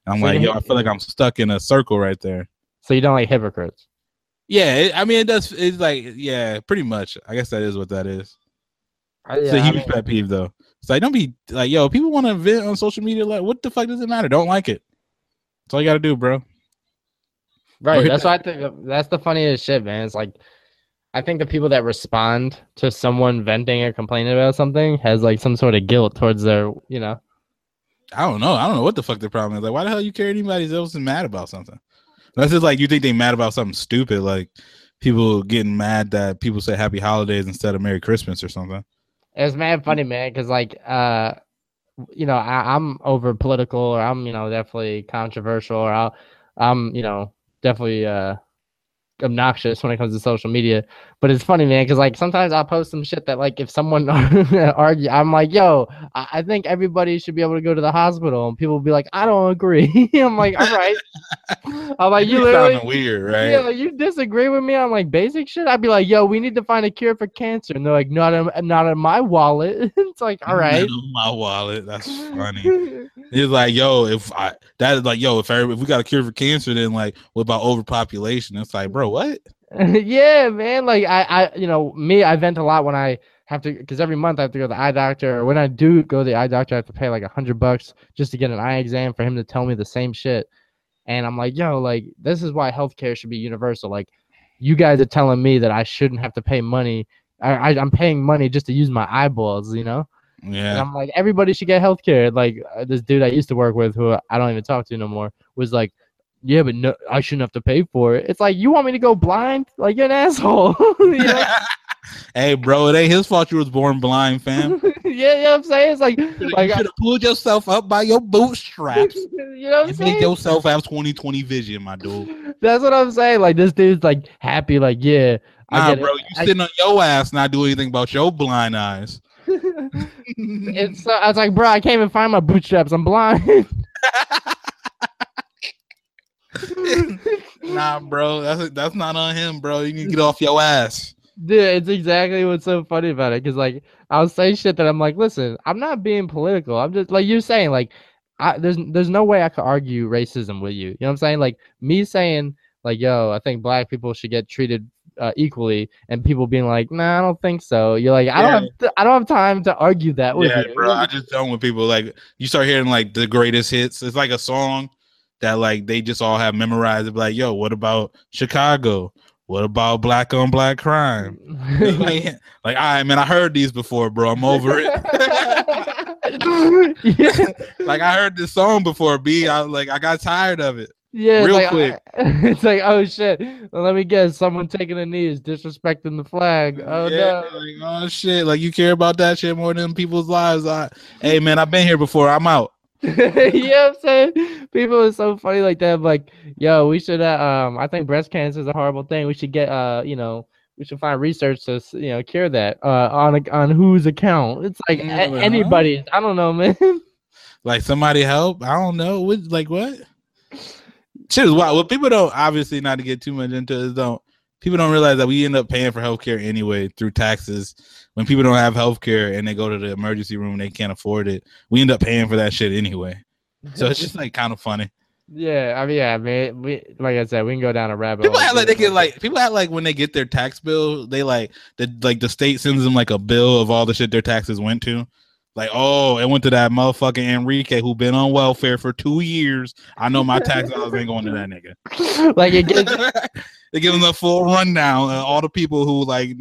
And I'm so like, yo, I feel like I'm stuck in a circle right there. So you don't like hypocrites? Yeah, it, I mean, it does. It's like, yeah, pretty much. I guess that is what that is. Yeah, it's a huge I mean, pet peeve, though. It's like, don't be like, yo, people want to vent on social media. Like, what the fuck does it matter? Don't like it. That's all you got to do, bro. Right. That's why I think that's the funniest shit, man. It's like, I think the people that respond to someone venting or complaining about something has like some sort of guilt towards their, you know. I don't know. I don't know what the fuck the problem is. Like, why the hell you care anybody else is mad about something? That's just like you think they mad about something stupid, like people getting mad that people say Happy Holidays instead of Merry Christmas or something. It was mad funny, man, because like uh, you know, I, am over political or I'm you know definitely controversial or I'll, I'm you know definitely uh obnoxious when it comes to social media. But it's funny, man, because like sometimes I'll post some shit that like if someone argue, I'm like, yo, I-, I think everybody should be able to go to the hospital, and people will be like, I don't agree. I'm like, all right. I'm like, you literally weird, right? Yeah, like, you disagree with me on like basic shit. I'd be like, yo, we need to find a cure for cancer, and they're like, not in, not in my wallet. it's like, all right, my wallet. That's funny. it's like, yo, if I that is like, yo, if I, if we got a cure for cancer, then like, what about overpopulation? It's like, bro, what? yeah, man. Like I, I, you know, me, I vent a lot when I have to, because every month I have to go to the eye doctor. Or when I do go to the eye doctor, I have to pay like a hundred bucks just to get an eye exam for him to tell me the same shit. And I'm like, yo, like this is why healthcare should be universal. Like, you guys are telling me that I shouldn't have to pay money. I, I am paying money just to use my eyeballs, you know. Yeah. And I'm like, everybody should get healthcare. Like uh, this dude I used to work with, who I don't even talk to no more, was like, yeah, but no, I shouldn't have to pay for it. It's like you want me to go blind? Like you're an asshole. hey, bro, it ain't his fault you was born blind, fam. yeah, you know what I'm saying? It's like, you like should have pulled yourself up by your bootstraps. you know what I'm saying? Make yourself have 2020 vision, my dude. That's what I'm saying. Like this dude's like happy, like, yeah. Nah, bro, you I, sitting on your ass not doing anything about your blind eyes. it's uh, I was like, bro, I can't even find my bootstraps. I'm blind. nah, bro, that's that's not on him, bro. You need to get off your ass. Dude, it's exactly what's so funny about it. Cause like I'll say shit that I'm like, listen, I'm not being political. I'm just like you're saying, like, I, there's there's no way I could argue racism with you. You know what I'm saying? Like me saying, like, yo, I think black people should get treated uh, equally, and people being like, nah, I don't think so. You're like, I yeah. don't have to, I don't have time to argue that with yeah, you. bro. I just don't with people like you start hearing like the greatest hits. It's like a song that like they just all have memorized. It, Like, yo, what about Chicago? What about black on black crime? like, like, all right, man, I heard these before, bro. I'm over it. yeah. Like I heard this song before, B. I like I got tired of it. Yeah, real like, quick. it's like, oh shit. Well, let me guess. Someone taking a knee is disrespecting the flag. Oh yeah, no. Like, oh shit. Like you care about that shit more than people's lives. I, hey man, I've been here before. I'm out. you know what I'm saying? People are so funny like that. Like, yo, we should uh, um I think breast cancer is a horrible thing. We should get uh, you know, we should find research to you know cure that uh on a, on whose account. It's like yeah, a- anybody. I don't know, man. Like somebody help? I don't know. What like what? Shit is wild. Well, people don't obviously not to get too much into it. Don't people don't realize that we end up paying for healthcare anyway through taxes. When people don't have healthcare and they go to the emergency room and they can't afford it, we end up paying for that shit anyway. So it's just like kind of funny. Yeah, I mean, yeah, I mean, we like I said, we can go down a rabbit. People hole. like they get like people have like when they get their tax bill, they like the like the state sends them like a bill of all the shit their taxes went to. Like, oh, it went to that motherfucking Enrique who been on welfare for two years. I know my tax dollars ain't going to that nigga. like it they give them the full rundown of all the people who like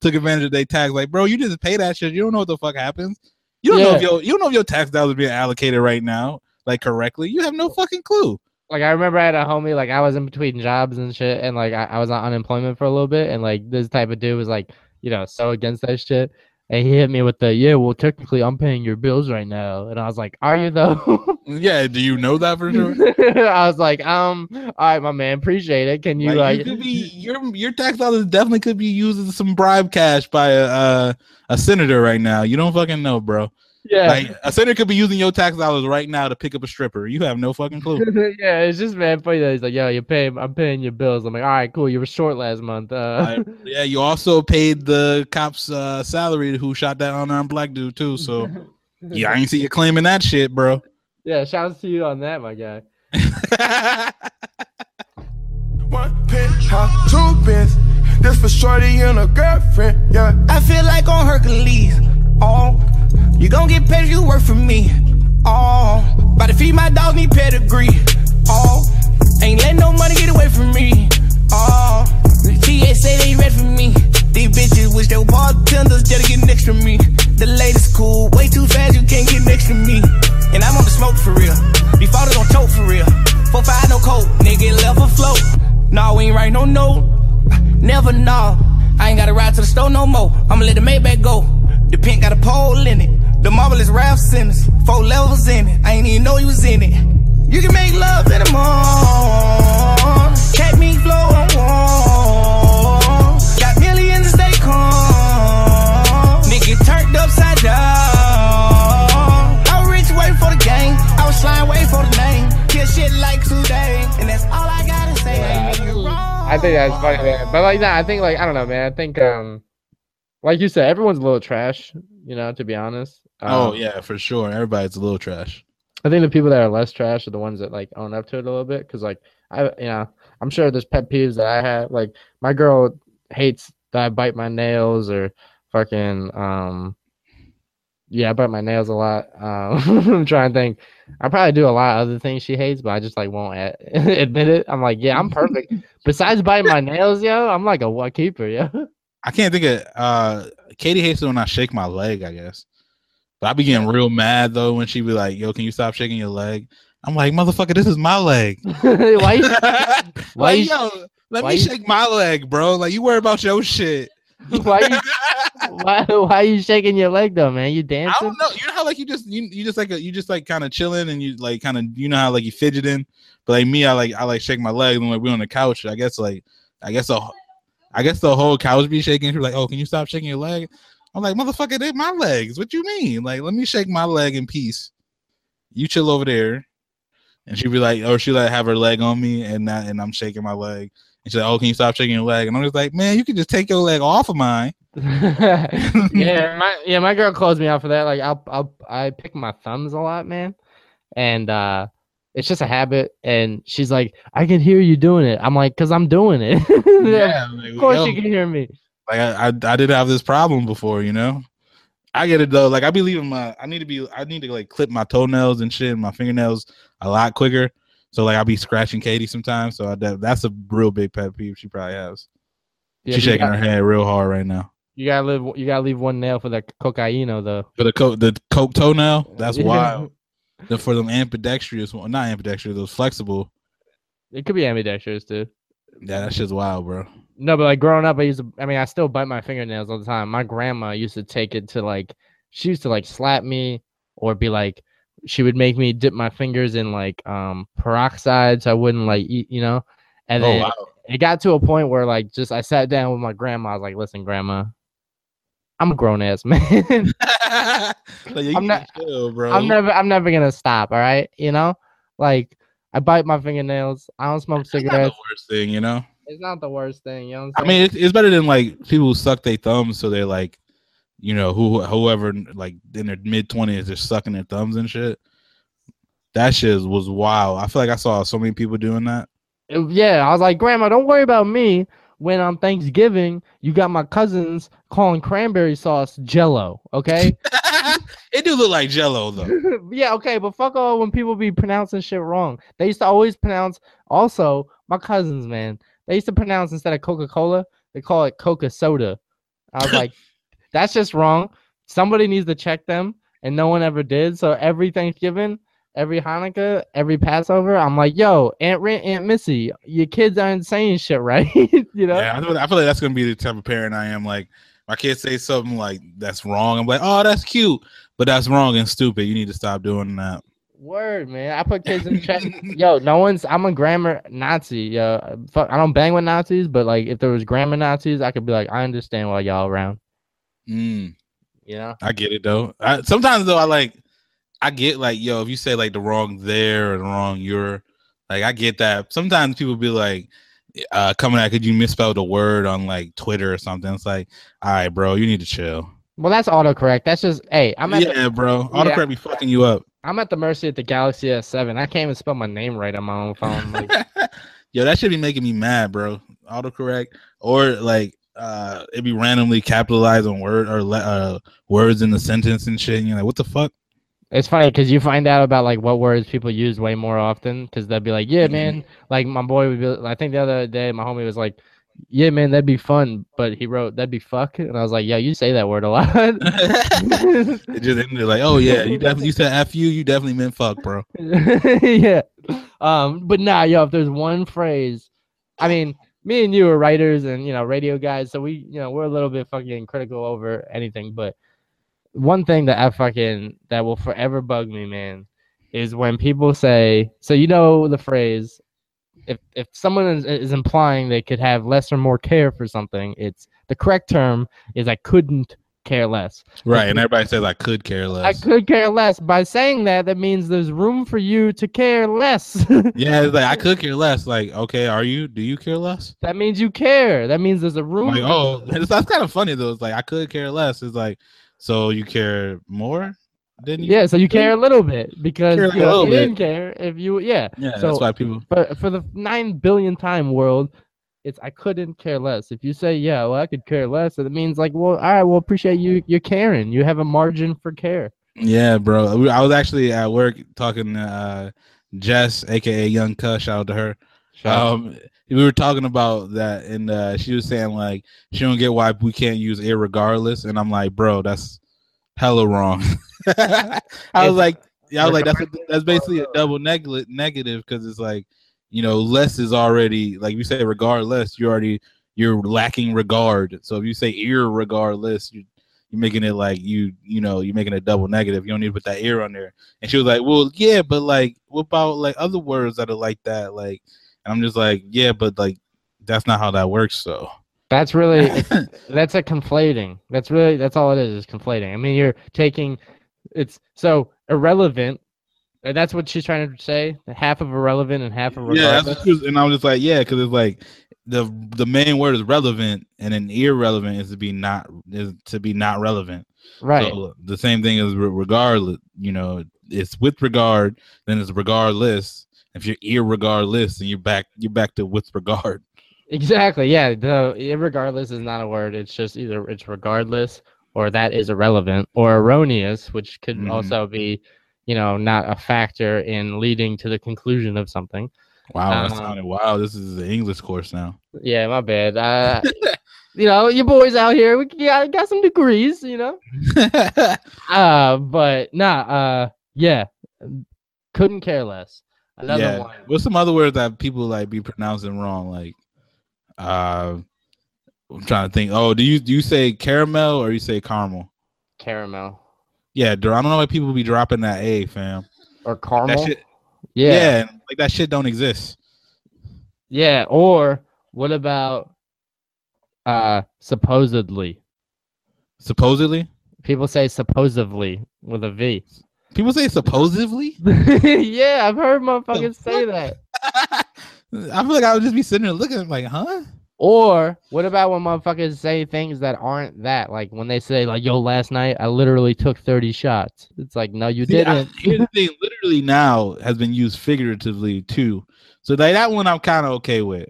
took advantage of their tax. Like, bro, you just pay that shit. You don't know what the fuck happens. You don't yeah. know if your you don't know if your tax dollars are being allocated right now, like correctly. You have no fucking clue. Like I remember I had a homie, like I was in between jobs and shit, and like I, I was on unemployment for a little bit, and like this type of dude was like, you know, so against that shit. And he hit me with the, yeah, well, technically, I'm paying your bills right now. And I was like, are you though? yeah. Do you know that for sure? I was like, um, all right, my man, appreciate it. Can you like, like you could be your your tax dollars definitely could be used as some bribe cash by a uh, a senator right now. You don't fucking know, bro. Yeah. Like a senator could be using your tax dollars right now to pick up a stripper. You have no fucking clue. yeah, it's just man funny that he's like, yo, you're paying I'm paying your bills. I'm like, all right, cool. You were short last month. Uh I, yeah, you also paid the cop's uh, salary who shot that unarmed black dude too. So yeah, I ain't see you claiming that shit, bro. Yeah, shouts to you on that, my guy. One pin, two pins. This for shorty and a girlfriend. Yeah, I feel like on Hercules. Oh you gon' get paid if you work for me. Oh, about to feed my dog, need pedigree. Oh, ain't let no money get away from me. Oh, the TA say they ready for me. These bitches wish they were bartenders just to get next to me. The latest cool, way too fast, you can't get next to me. And I'm on the smoke for real. Before they gon' choke for real. Four five no coke, nigga left afloat. Nah, we ain't write no note. Never know. I ain't gotta ride to the store no more. I'ma let the Maybach go. The pink got a pole in it. The marvelous Ralph Simmons, four levels in it. I ain't even know you was in it. You can make love in the morning. Cat me flow on warm. Got millions to stay calm. Nigga turned upside down. I was rich waiting for the game. I was waiting for the name. Kill shit like today. And that's all I gotta say. Yeah, I think that's funny, man. But like that, I think like I don't know, man. I think um like you said, everyone's a little trash, you know, to be honest. Oh, um, oh yeah, for sure. Everybody's a little trash. I think the people that are less trash are the ones that like own up to it a little bit. Cause like I, you know, I'm sure there's pet peeves that I have. Like my girl hates that I bite my nails or fucking um. Yeah, I bite my nails a lot. Um, I'm trying to think. I probably do a lot of other things she hates, but I just like won't admit it. I'm like, yeah, I'm perfect. Besides biting my nails, yo, I'm like a what keeper, yo. I can't think of. uh Katie hates it when I shake my leg. I guess. But I be getting real mad though when she be like, "Yo, can you stop shaking your leg?" I'm like, "Motherfucker, this is my leg." why? You, why? like, yo, let why me you, shake my leg, bro. Like you worry about your shit. why, you, why? Why are you shaking your leg though, man? You dancing? I don't know. You know how like you just you, you just like a, you just like kind of chilling and you like kind of you know how like you fidgeting, but like me, I like I like shake my leg and like we on the couch. I guess like I guess the I guess the whole couch be shaking. She's like, "Oh, can you stop shaking your leg?" I'm like, motherfucker, they my legs. What you mean? Like, let me shake my leg in peace. You chill over there. And she'd be like, or she like have her leg on me and that and I'm shaking my leg. And she's like, Oh, can you stop shaking your leg? And I'm just like, Man, you can just take your leg off of mine. yeah, my yeah, my girl calls me out for that. Like I'll I'll I pick my thumbs a lot, man. And uh it's just a habit and she's like i can hear you doing it i'm like because i'm doing it yeah, of course yo, you can hear me like I, I, I did have this problem before, you know. I get it though. Like I be leaving my I need to be I need to like clip my toenails and shit and my fingernails a lot quicker. So like I'll be scratching Katie sometimes. So I, that, that's a real big pet peeve she probably has. Yeah, She's shaking got, her head real hard right now. You gotta live. You gotta leave one nail for the cocaine though. For the coke, the coke toenail. That's yeah. wild. The, for them ambidextrous, well, not ambidextrous, those flexible. It could be ambidextrous too. Yeah, that shit's wild, bro. No, but like growing up, I used to. I mean, I still bite my fingernails all the time. My grandma used to take it to like, she used to like slap me or be like, she would make me dip my fingers in like um peroxide so I wouldn't like eat, you know. And oh, then wow. it got to a point where like just I sat down with my grandma. I was like, listen, grandma, I'm a grown ass man. like, I'm not, chill, bro. I'm never, I'm never gonna stop. All right, you know, like I bite my fingernails. I don't smoke cigarettes. the worst thing, you know. It's not the worst thing, you know. I mean, it's, it's better than like people who suck their thumbs, so they're like, you know, who whoever like in their mid twenties, they're sucking their thumbs and shit. That shit was wild. I feel like I saw so many people doing that. Yeah, I was like, Grandma, don't worry about me. When on Thanksgiving, you got my cousins calling cranberry sauce Jello. Okay, it do look like Jello though. yeah, okay, but fuck all when people be pronouncing shit wrong. They used to always pronounce. Also, my cousins, man, they used to pronounce instead of Coca Cola, they call it Coca Soda. I was like, that's just wrong. Somebody needs to check them, and no one ever did. So every Thanksgiving, every Hanukkah, every Passover, I'm like, yo, Aunt Rent, Aunt Missy, your kids aren't saying shit right. you know? Yeah, I feel, like that's gonna be the type of parent I am. Like, My kids say something like that's wrong. I'm like, oh, that's cute, but that's wrong and stupid. You need to stop doing that. Word, man. I put kids in check. Yo, no one's. I'm a grammar Nazi. Yo, fuck. I don't bang with Nazis, but like, if there was grammar Nazis, I could be like, I understand why y'all around. Mm. You know. I get it though. I, sometimes though, I like. I get like, yo, if you say like the wrong there or the wrong you're, like I get that. Sometimes people be like, uh, coming at, could you misspell the word on like Twitter or something? It's like, all right, bro, you need to chill. Well, that's autocorrect. That's just, hey, I'm at yeah, the, bro. Autocorrect yeah. be fucking you up. I'm at the mercy of the Galaxy S7. I can't even spell my name right on my own phone. Like, Yo, that should be making me mad, bro. Autocorrect or like uh it be randomly capitalized on word or uh words in the sentence and shit. And you're like, what the fuck? It's funny because you find out about like what words people use way more often because they'll be like, "Yeah, mm-hmm. man." Like my boy would be. I think the other day my homie was like, "Yeah, man, that'd be fun," but he wrote, "That'd be fuck," and I was like, "Yeah, you say that word a lot." it just ended like, "Oh yeah, you definitely you said f you, you definitely meant fuck, bro." yeah, um, but nah, yo, if there's one phrase, I mean, me and you are writers and you know radio guys, so we, you know, we're a little bit fucking critical over anything, but one thing that I fucking that will forever bug me, man, is when people say, so you know the phrase, if if someone is, is implying they could have less or more care for something, it's the correct term is I couldn't care less. Right, and everybody says I could care less. I could care less. By saying that, that means there's room for you to care less. yeah, it's like I could care less. Like, okay, are you? Do you care less? That means you care. That means there's a room. Like, oh, that's kind of funny though. It's like I could care less. It's like so you care more than you? Yeah, so you care a little bit because you, know, you didn't care if you yeah. Yeah, so, that's why people. But for the nine billion time world, it's I couldn't care less. If you say yeah, well I could care less, it means like well all right, well appreciate you you're caring. You have a margin for care. Yeah, bro. I was actually at work talking to uh, Jess, aka Young Cuss. Shout out to her. Um, we were talking about that, and uh, she was saying like she don't get why we can't use irregardless, and I'm like, bro, that's hella wrong. I was like, yeah, I was like, that's a, that's basically a double neg- negative because it's like, you know, less is already like you say, regardless, you're already you're lacking regard. So if you say irregardless, you you're making it like you you know you're making a double negative. You don't need to put that ear on there. And she was like, well, yeah, but like, what about like other words that are like that, like and I'm just like, yeah, but like that's not how that works. So that's really that's a conflating. That's really that's all it is is conflating. I mean, you're taking it's so irrelevant. And that's what she's trying to say. Half of irrelevant and half of regardless. Yeah, and I was just like, yeah, because it's like the the main word is relevant, and then irrelevant is to be not is to be not relevant. Right. So the same thing is regardless. You know, it's with regard, then it's regardless, if you're irregardless and you're back you're back to with regard. Exactly. Yeah. The irregardless is not a word. It's just either it's regardless or that is irrelevant or erroneous, which could mm. also be, you know, not a factor in leading to the conclusion of something. Wow, that um, sounded wow. This is the English course now. Yeah, my bad. Uh, you know, your boys out here, we got, got some degrees, you know. uh, but nah, uh, yeah, couldn't care less. Another yeah. one. What's some other words that people like be pronouncing wrong? Like, uh, I'm trying to think. Oh, do you do you say caramel or you say caramel? Caramel. Yeah, I don't know why people be dropping that A, fam. Or caramel. Shit, yeah. yeah, like that shit don't exist. Yeah, or what about uh supposedly? Supposedly? People say supposedly with a V. People say supposedly. yeah, I've heard motherfuckers say that. I feel like I would just be sitting there looking like, huh? Or what about when motherfuckers say things that aren't that? Like when they say, like, yo, last night I literally took 30 shots. It's like, no, you See, didn't. I, here's the thing, literally now has been used figuratively too. So like that one I'm kind of okay with.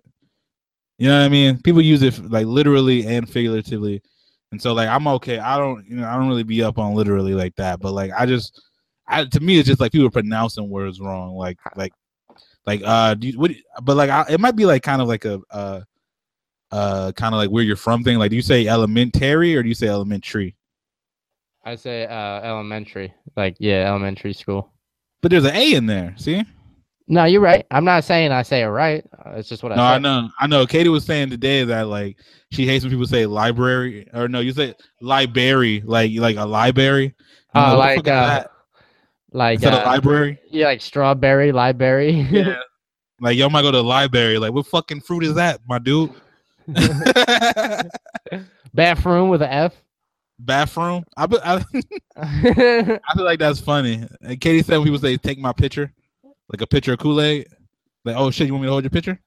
You know what I mean? People use it like literally and figuratively. And so like I'm okay. I don't you know, I don't really be up on literally like that, but like I just I, to me, it's just like people pronouncing words wrong. Like, like, like, uh, do you, what, but like, I, it might be like kind of like a, uh, uh, kind of like where you're from thing. Like, do you say elementary or do you say elementary? I say uh elementary. Like, yeah, elementary school. But there's an A in there. See? No, you're right. I'm not saying I say it right. Uh, it's just what no, I. No, I know. I know. Katie was saying today that like she hates when people say library or no, you say library, like like a library. Oh, uh, like uh, like uh, library. Yeah, like strawberry library. yeah. Like y'all might go to the library. Like what fucking fruit is that, my dude? Bathroom with an F. Bathroom. I, I, I feel like that's funny. And Katie said people say take my picture, like a picture of Kool Aid. Like, oh shit, you want me to hold your picture?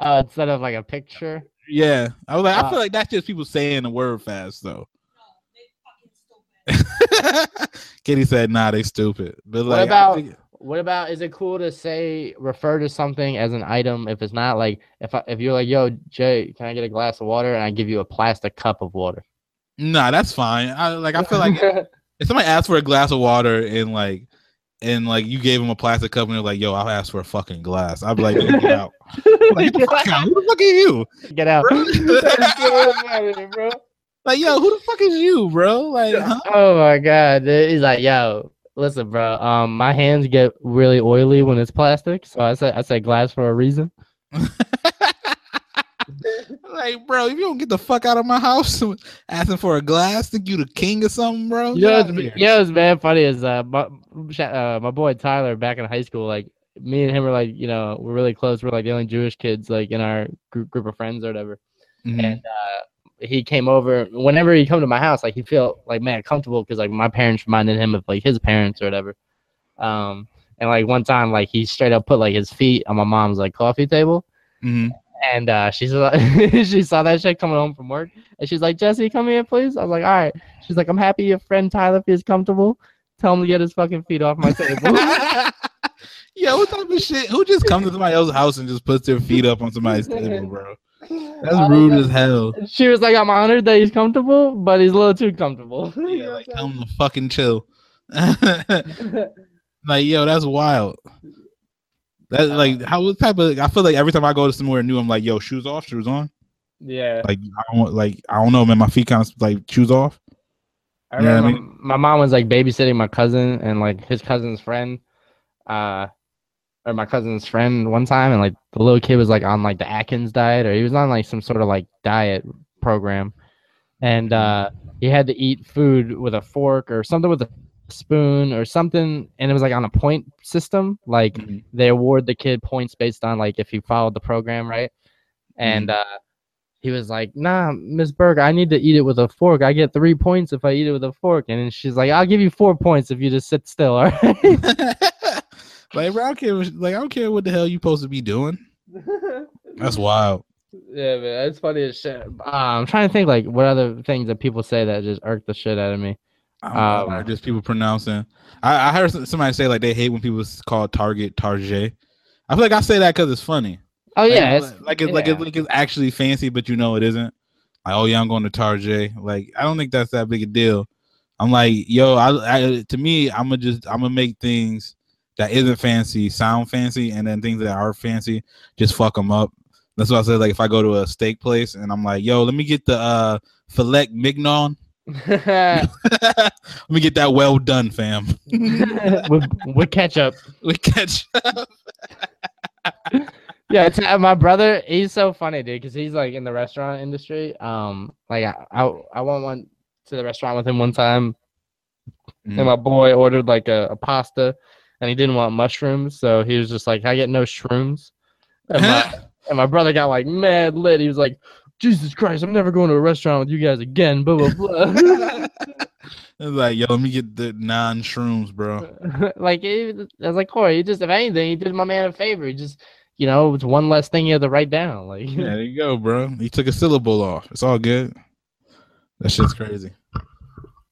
Uh, instead of like a picture. Yeah, I was like, uh, I feel like that's just people saying the word fast though. Katie said, "Nah, they stupid." But like, what about think... what about? Is it cool to say refer to something as an item if it's not like if I, if you're like, "Yo, Jay, can I get a glass of water?" and I give you a plastic cup of water? Nah, that's fine. I like. I feel like if somebody asks for a glass of water and like and like you gave him a plastic cup and they're like, "Yo, I'll ask for a fucking glass." I'd be like, "Get out!" like, get out! Who the fuck are you? Get out! bro. Like, yo, who the fuck is you, bro? Like, huh? oh my god, he's like, yo, listen, bro. Um, my hands get really oily when it's plastic, so I said I said glass for a reason. like, bro, if you don't get the fuck out of my house asking for a glass, think you the king or something, bro? Yeah, it's, yeah, it's man funny as uh my, uh, my boy Tyler back in high school, like me and him were like, you know, we're really close. We're like the only Jewish kids like in our group group of friends or whatever. Mm-hmm. And uh he came over whenever he come to my house, like he felt like man comfortable because like my parents reminded him of like his parents or whatever. Um, and like one time, like he straight up put like his feet on my mom's like coffee table. Mm-hmm. And uh, she's like, she saw that shit coming home from work, and she's like, Jesse, come here, please. I was like, all right. She's like, I'm happy your friend Tyler feels comfortable. Tell him to get his fucking feet off my table. yeah, what type of shit? Who just comes to somebody else's house and just puts their feet up on somebody's table, bro? That's rude as hell. She was like, I'm honored that he's comfortable, but he's a little too comfortable. Yeah, like tell him to fucking chill. like, yo, that's wild. That like how what type of I feel like every time I go to somewhere new, I'm like, yo, shoes off, shoes on. Yeah. Like I don't like I don't know, man. My feet kind of like shoes off. I remember I mean? my mom was like babysitting my cousin and like his cousin's friend. Uh or my cousin's friend one time, and like the little kid was like on like the Atkins diet, or he was on like some sort of like diet program, and uh, he had to eat food with a fork or something with a spoon or something, and it was like on a point system. Like mm-hmm. they award the kid points based on like if he followed the program right, and mm-hmm. uh, he was like, "Nah, Miss Burke, I need to eat it with a fork. I get three points if I eat it with a fork." And she's like, "I'll give you four points if you just sit still." All right. Like, bro, I don't care. Like, I don't care what the hell you supposed to be doing. That's wild. Yeah, man, it's funny as shit. Uh, I'm trying to think like what other things that people say that just irk the shit out of me. Um, know, just people pronouncing. I, I, heard somebody say like they hate when people call Target Target. I feel like I say that because it's funny. Oh yeah, like it's, like it's, yeah. like it's like it's actually fancy, but you know it isn't. Like oh yeah, I'm going to Target. Like I don't think that's that big a deal. I'm like yo, I, I to me I'm gonna just I'm gonna make things that isn't fancy sound fancy, and then things that are fancy just fuck them up. That's why I said like if I go to a steak place and I'm like, yo, let me get the uh filet mignon. let me get that well done, fam. with, with ketchup. With ketchup. yeah, uh, my brother, he's so funny, dude, because he's like in the restaurant industry. Um, like I, I, I went one to the restaurant with him one time, mm. and my boy ordered like a, a pasta, and he didn't want mushrooms, so he was just like, "I get no shrooms." And my, and my brother got like mad lit. He was like, "Jesus Christ, I'm never going to a restaurant with you guys again." Blah blah blah. it's like, yo, let me get the non shrooms, bro. like, it, I was like, Corey, he just, if anything, he did my man a favor. He just, you know, it's one less thing you have to write down. Like, yeah, there you go, bro. He took a syllable off. It's all good. That shit's crazy.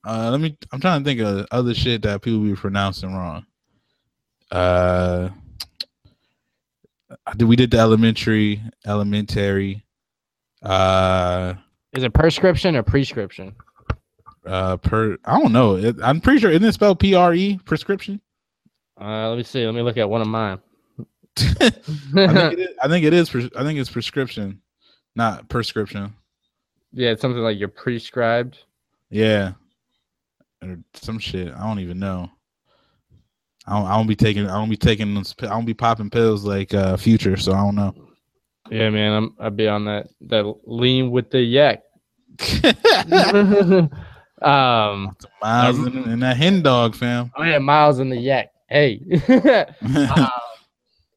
Uh, let me. I'm trying to think of other shit that people be pronouncing wrong. Uh, we did the elementary, elementary. Uh, is it prescription or prescription? Uh, per I don't know. It, I'm pretty sure isn't it spelled P R E prescription? Uh, let me see. Let me look at one of mine. I, think it is, I think it is. I think it's prescription, not prescription. Yeah, it's something like you're prescribed. Yeah, or some shit. I don't even know. I don't, I don't be taking. I don't be taking. I don't be popping pills like uh, Future. So I don't know. Yeah, man, I'm I'd be on that that lean with the yak. um, miles um, in, in, that hen dog, fam. Oh yeah, miles in the yak. Hey, um,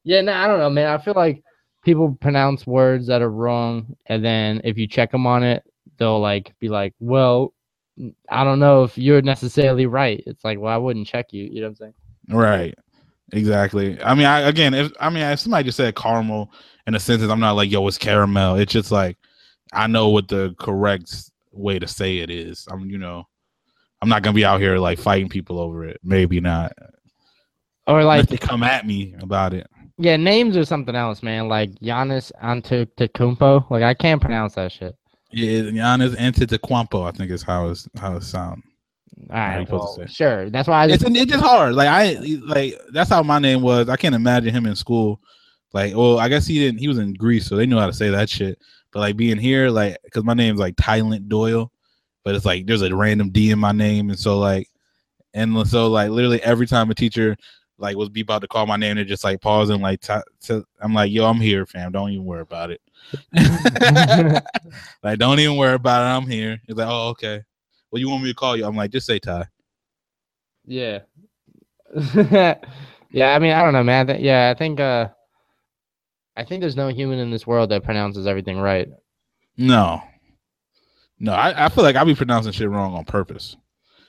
yeah, no, I don't know, man. I feel like people pronounce words that are wrong, and then if you check them on it, they'll like be like, "Well, I don't know if you're necessarily right." It's like, well, I wouldn't check you. You know what I'm saying? Right. Exactly. I mean, I again, if I mean, if somebody just said caramel in a sentence, I'm not like, yo, it's caramel. It's just like I know what the correct way to say it is. I'm, you know, I'm not gonna be out here like fighting people over it. Maybe not. Or like Unless they come at me about it. Yeah, names or something else, man. Like Giannis Antetokounmpo. Like I can't pronounce that shit. Yeah, Giannis Antetokounmpo. I think is how it's how it sounds. All right, well, sure. That's why I just, it's it's just hard. Like I like that's how my name was. I can't imagine him in school. Like, well, I guess he didn't. He was in Greece, so they knew how to say that shit. But like being here, like, because my name's like Tylent Doyle, but it's like there's a random D in my name, and so like, and so like literally every time a teacher like was be about to call my name, they're just like pausing, like t- t- I'm like, yo, I'm here, fam. Don't even worry about it. like, don't even worry about it. I'm here. It's like, oh, okay. Well, you want me to call you? I'm like, just say Ty. Yeah. yeah, I mean, I don't know, man. Yeah, I think uh I think there's no human in this world that pronounces everything right. No. No, I, I feel like I be pronouncing shit wrong on purpose.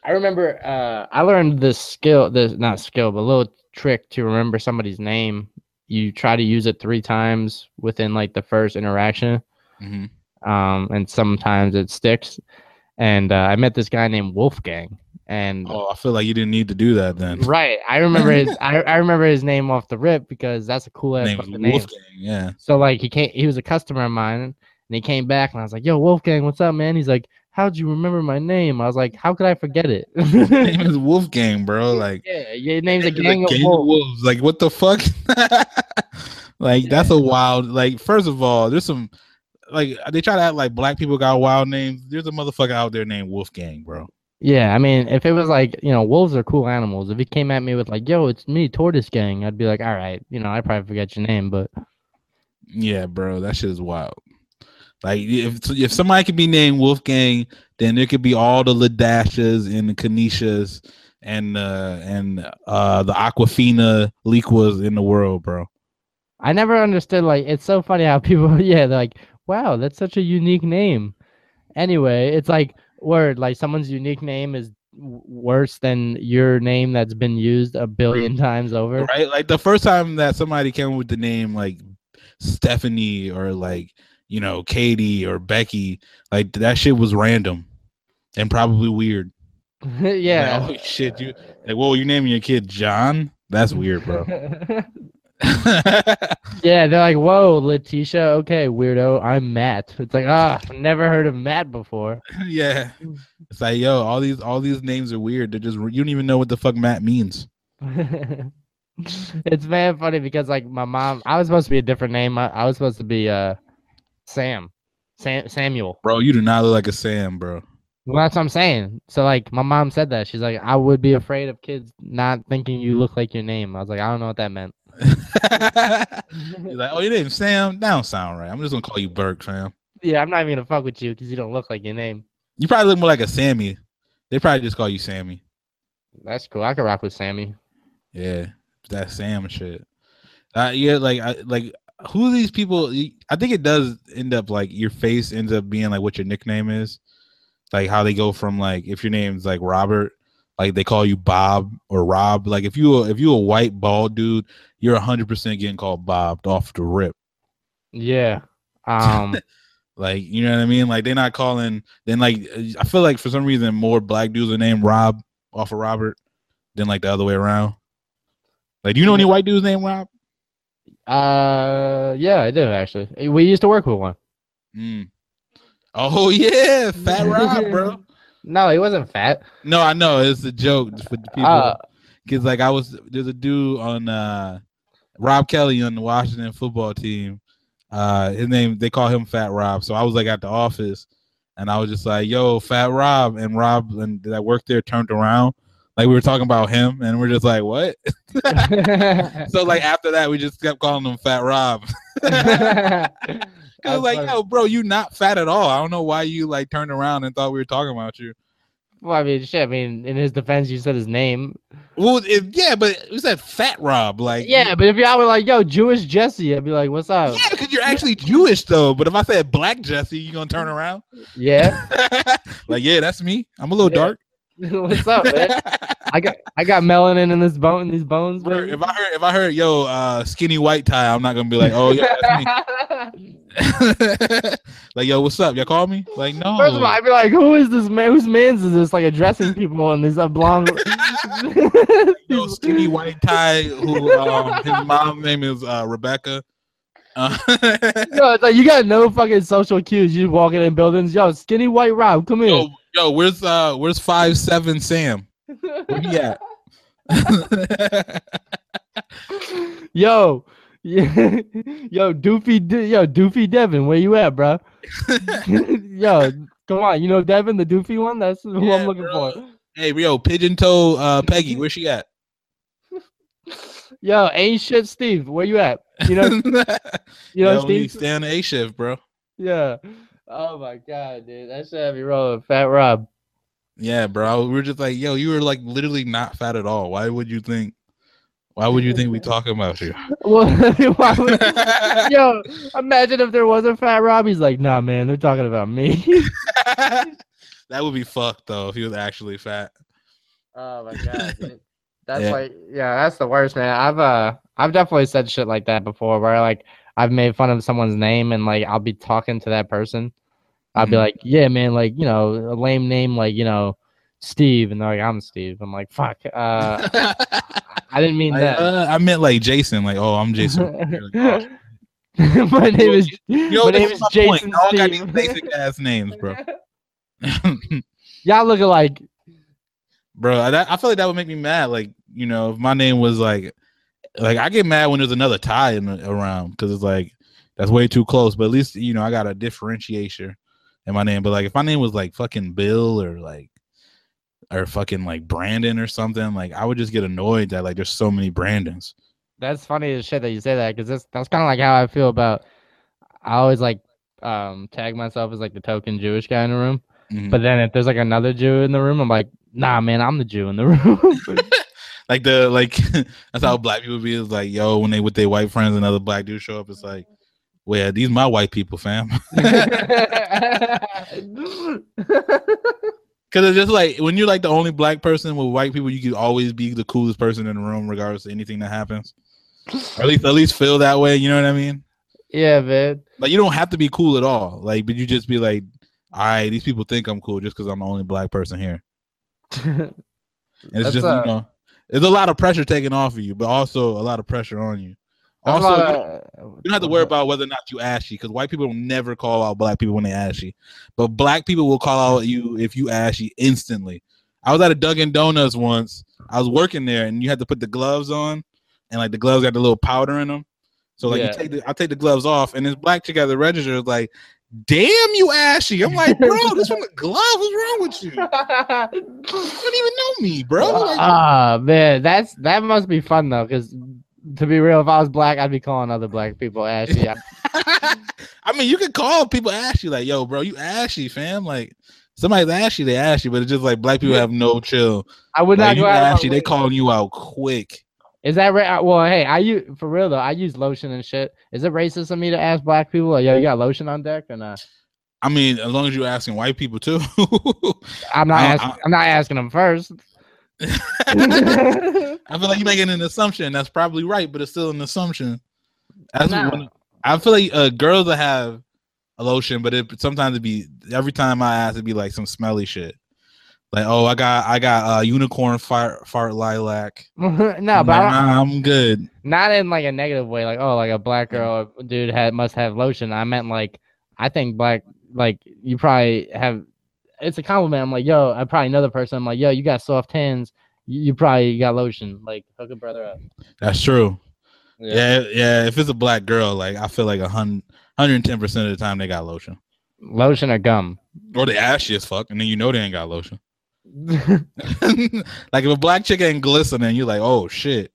I remember uh I learned this skill, this not skill, but a little trick to remember somebody's name. You try to use it three times within like the first interaction. Mm-hmm. Um, and sometimes it sticks and uh, I met this guy named Wolfgang. And oh, I feel like you didn't need to do that then. Right. I remember his. I, I remember his name off the rip because that's a cool ass name. Wolfgang. Yeah. So like he came. He was a customer of mine, and he came back, and I was like, "Yo, Wolfgang, what's up, man?" He's like, "How'd you remember my name?" I was like, "How could I forget it?" His name is Wolfgang, bro. Like, yeah, your name's a gang, of, gang wolves. of wolves. Like, what the fuck? like, yeah. that's a wild. Like, first of all, there's some like they try to act like black people got wild names. There's a motherfucker out there named Wolfgang, bro. Yeah, I mean, if it was like, you know, wolves are cool animals. If he came at me with like, "Yo, it's me, Tortoise Gang," I'd be like, "All right, you know, I probably forget your name, but." Yeah, bro, that shit is wild. Like if if somebody could be named Wolfgang, then there could be all the Ladashas and the Kanishas and uh and uh the Aquafina Liquas in the world, bro. I never understood like it's so funny how people yeah, like, wow, that's such a unique name. Anyway, it's like word like someone's unique name is worse than your name that's been used a billion times over. Right? Like the first time that somebody came with the name like Stephanie or like, you know, Katie or Becky, like that shit was random and probably weird. yeah. Like, oh shit, you like whoa, you naming your kid John? That's weird, bro. yeah, they're like, "Whoa, Letitia, okay, weirdo. I'm Matt." It's like, ah, never heard of Matt before. yeah, it's like, yo, all these all these names are weird. They're just you don't even know what the fuck Matt means. it's very funny because like my mom, I was supposed to be a different name. I, I was supposed to be uh Sam, Sam Samuel. Bro, you do not look like a Sam, bro. Well, that's what I'm saying. So like, my mom said that she's like, I would be afraid of kids not thinking you look like your name. I was like, I don't know what that meant. He's like, oh, your name's Sam? That don't sound right. I'm just gonna call you Burke, fam. Yeah, I'm not even gonna fuck with you because you don't look like your name. You probably look more like a Sammy. They probably just call you Sammy. That's cool. I can rock with Sammy. Yeah, that Sam shit. Uh, yeah, like, I, like who these people? I think it does end up like your face ends up being like what your nickname is, like how they go from like if your name's like Robert, like they call you Bob or Rob. Like if you if you a white bald dude, you're hundred percent getting called Bob off the rip. Yeah. Um like you know what I mean? Like they're not calling then like I feel like for some reason more black dudes are named Rob off of Robert than like the other way around. Like do you know any white dudes named Rob? Uh yeah, I do actually. We used to work with one. Mm. Oh yeah, Fat Rob, bro. No, he wasn't fat. No, I know it's a joke for the people. Uh, Cause like I was, there's a dude on uh, Rob Kelley on the Washington football team. Uh, his name they call him Fat Rob. So I was like at the office, and I was just like, "Yo, Fat Rob," and Rob and that worked there turned around, Like we were talking about him, and we're just like, what? so like after that, we just kept calling him Fat Rob. Cause like, yo, bro, you not fat at all. I don't know why you like turned around and thought we were talking about you. Well, I mean, shit. I mean, in his defense, you said his name. Well, if, yeah, but you said Fat Rob, like. Yeah, but if y'all were like, "Yo, Jewish Jesse," I'd be like, "What's up?" Yeah, because you're actually Jewish though. But if I said Black Jesse, you gonna turn around? Yeah. like, yeah, that's me. I'm a little yeah. dark. What's up, man? I got I got melanin in this bone in these bones. Baby. If I heard if I heard yo uh, skinny white tie, I'm not gonna be like, oh yeah, that's me. like yo, what's up? Y'all call me? Like no. First of all, I'd be like, who is this man? Whose man's is this? Like addressing people and this uh, blonde. yo, skinny white tie. Who um, his mom name is uh, Rebecca. Uh, yo, it's like you got no fucking social cues. You walking in buildings. Yo, skinny white Rob, come here. Yo, where's uh, where's five seven Sam? Where he at? yo, yo, Doofy, yo, Doofy Devin, where you at, bro? yo, come on, you know Devin, the Doofy one. That's who yeah, I'm looking bro. for. Hey, yo, Pigeon Toe, uh, Peggy, where she at? Yo, A shit, Steve, where you at? You know, you know, Steve. Stay on the A shift, bro. Yeah. Oh my god, dude, that should be rolling, Fat Rob. Yeah, bro. We were just like, yo, you were like literally not fat at all. Why would you think? Why would you think we talking about you? Well, would, yo, imagine if there was a fat Rob. He's like, nah, man, they're talking about me. that would be fucked though if he was actually fat. Oh my god, dude. that's yeah. like, yeah, that's the worst, man. I've uh, I've definitely said shit like that before, where like I've made fun of someone's name and like I'll be talking to that person I'll be mm-hmm. like, yeah, man, like, you know, a lame name like, you know, Steve. And they're like, I'm Steve. I'm like, fuck. Uh, I didn't mean that. Uh, I meant like Jason. Like, oh, I'm Jason. my name is, Yo, my name is Jason. All got these basic ass names, bro. Y'all look alike. Bro, I feel like that would make me mad. Like, you know, if my name was like, like I get mad when there's another tie in the, around because it's like that's way too close. But at least you know I got a differentiation in my name. But like if my name was like fucking Bill or like or fucking like Brandon or something, like I would just get annoyed that like there's so many Brandons. That's funny as shit that you say that because that's that's kind of like how I feel about. I always like um tag myself as like the token Jewish guy in the room, mm-hmm. but then if there's like another Jew in the room, I'm like, nah, man, I'm the Jew in the room. like the like that's how black people be. Is like, yo, when they with their white friends, another black dude show up, it's like, well, these my white people, fam. Because it's just like when you're like the only black person with white people, you can always be the coolest person in the room, regardless of anything that happens. Or at least, at least feel that way. You know what I mean? Yeah, man. Like you don't have to be cool at all. Like, but you just be like, all right, these people think I'm cool just because I'm the only black person here. and it's just uh, you know, there's a lot of pressure taken off of you, but also a lot of pressure on you. Also, you don't, you don't have to worry about whether or not you ashy because white people will never call out black people when they ashy, but black people will call out you if you ashy instantly. I was at a Dunkin' Donuts once. I was working there, and you had to put the gloves on, and like the gloves got the little powder in them. So like yeah. you take the, I take the gloves off, and this black chick at the register is like, "Damn you, ashy!" I'm like, "Bro, this from the glove. What's wrong with you? you don't even know me, bro." Ah like, uh, man, that's that must be fun though, because to be real, if I was black, I'd be calling other black people ashy. I mean, you can call people ashy, like, yo, bro, you ashy, fam. Like, somebody's ashy, they ashy, but it's just like black people have no chill. I would like, not go ashy. They calling you out quick. Is that right? Well, hey, I use for real though. I use lotion and shit. Is it racist of me to ask black people, like, yo, you got lotion on deck or not? I mean, as long as you're asking white people too. I'm not. asking, I'm not asking them first. I feel like you're making an assumption that's probably right, but it's still an assumption. As when, I feel like uh, girls that have a lotion, but it sometimes it be every time I ask, it be like some smelly shit. Like, oh, I got I got uh, unicorn fart fart lilac. no, I'm but like, nah, I'm good. Not in like a negative way, like oh, like a black girl dude had must have lotion. I meant like I think black like you probably have it's a compliment. I'm like, yo, I probably know the person. I'm like, yo, you got soft hands. You, you probably got lotion. Like, hook a brother up. That's true. Yeah. yeah, yeah. If it's a black girl, like I feel like a hundred, 110 percent of the time they got lotion. Lotion or gum. Or they ashy as fuck, and then you know they ain't got lotion. like if a black chick ain't glistening, you're like, oh shit,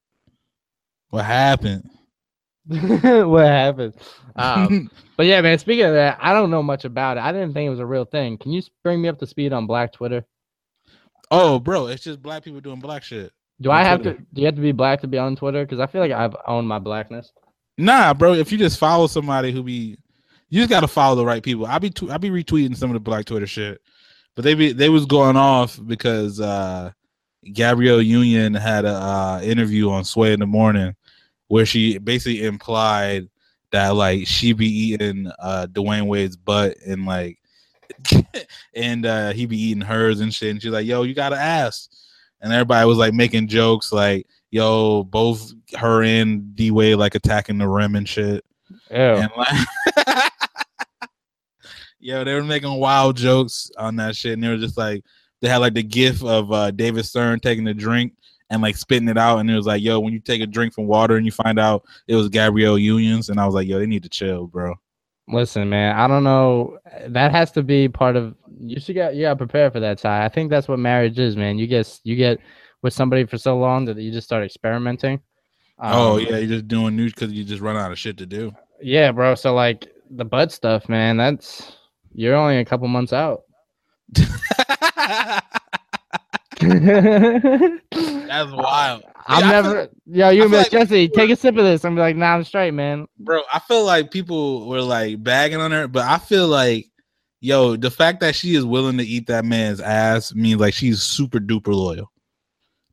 what happened? what happened? Um, but yeah, man. Speaking of that, I don't know much about it. I didn't think it was a real thing. Can you bring me up to speed on Black Twitter? Oh, bro, it's just black people doing black shit. Do I have Twitter. to? Do you have to be black to be on Twitter? Because I feel like I've owned my blackness. Nah, bro. If you just follow somebody who be, you just gotta follow the right people. I be t- I be retweeting some of the black Twitter shit, but they be they was going off because uh Gabrielle Union had a uh, interview on Sway in the morning where she basically implied that like she be eating uh Dwyane Wade's butt and like and uh he be eating hers and shit. And she's like yo you gotta ask. And everybody was like making jokes like yo both her and D Wade like attacking the rim and shit. Yeah. Like, yo they were making wild jokes on that shit and they were just like they had like the gif of uh David Stern taking a drink and like spitting it out. And it was like, yo, when you take a drink from water and you find out it was Gabrielle Unions, and I was like, yo, they need to chill, bro. Listen, man, I don't know. That has to be part of you should get you got prepare for that, Ty. I think that's what marriage is, man. You get you get with somebody for so long that you just start experimenting. Um, oh yeah, you're just doing news because you just run out of shit to do. Yeah, bro. So like the butt stuff, man. That's you're only a couple months out. That's wild. I'm yeah, never. Feel, yo, you miss like Jesse. Take a sip of this. I'm like, nah, I'm straight, man. Bro, I feel like people were like bagging on her, but I feel like, yo, the fact that she is willing to eat that man's ass means like she's super duper loyal.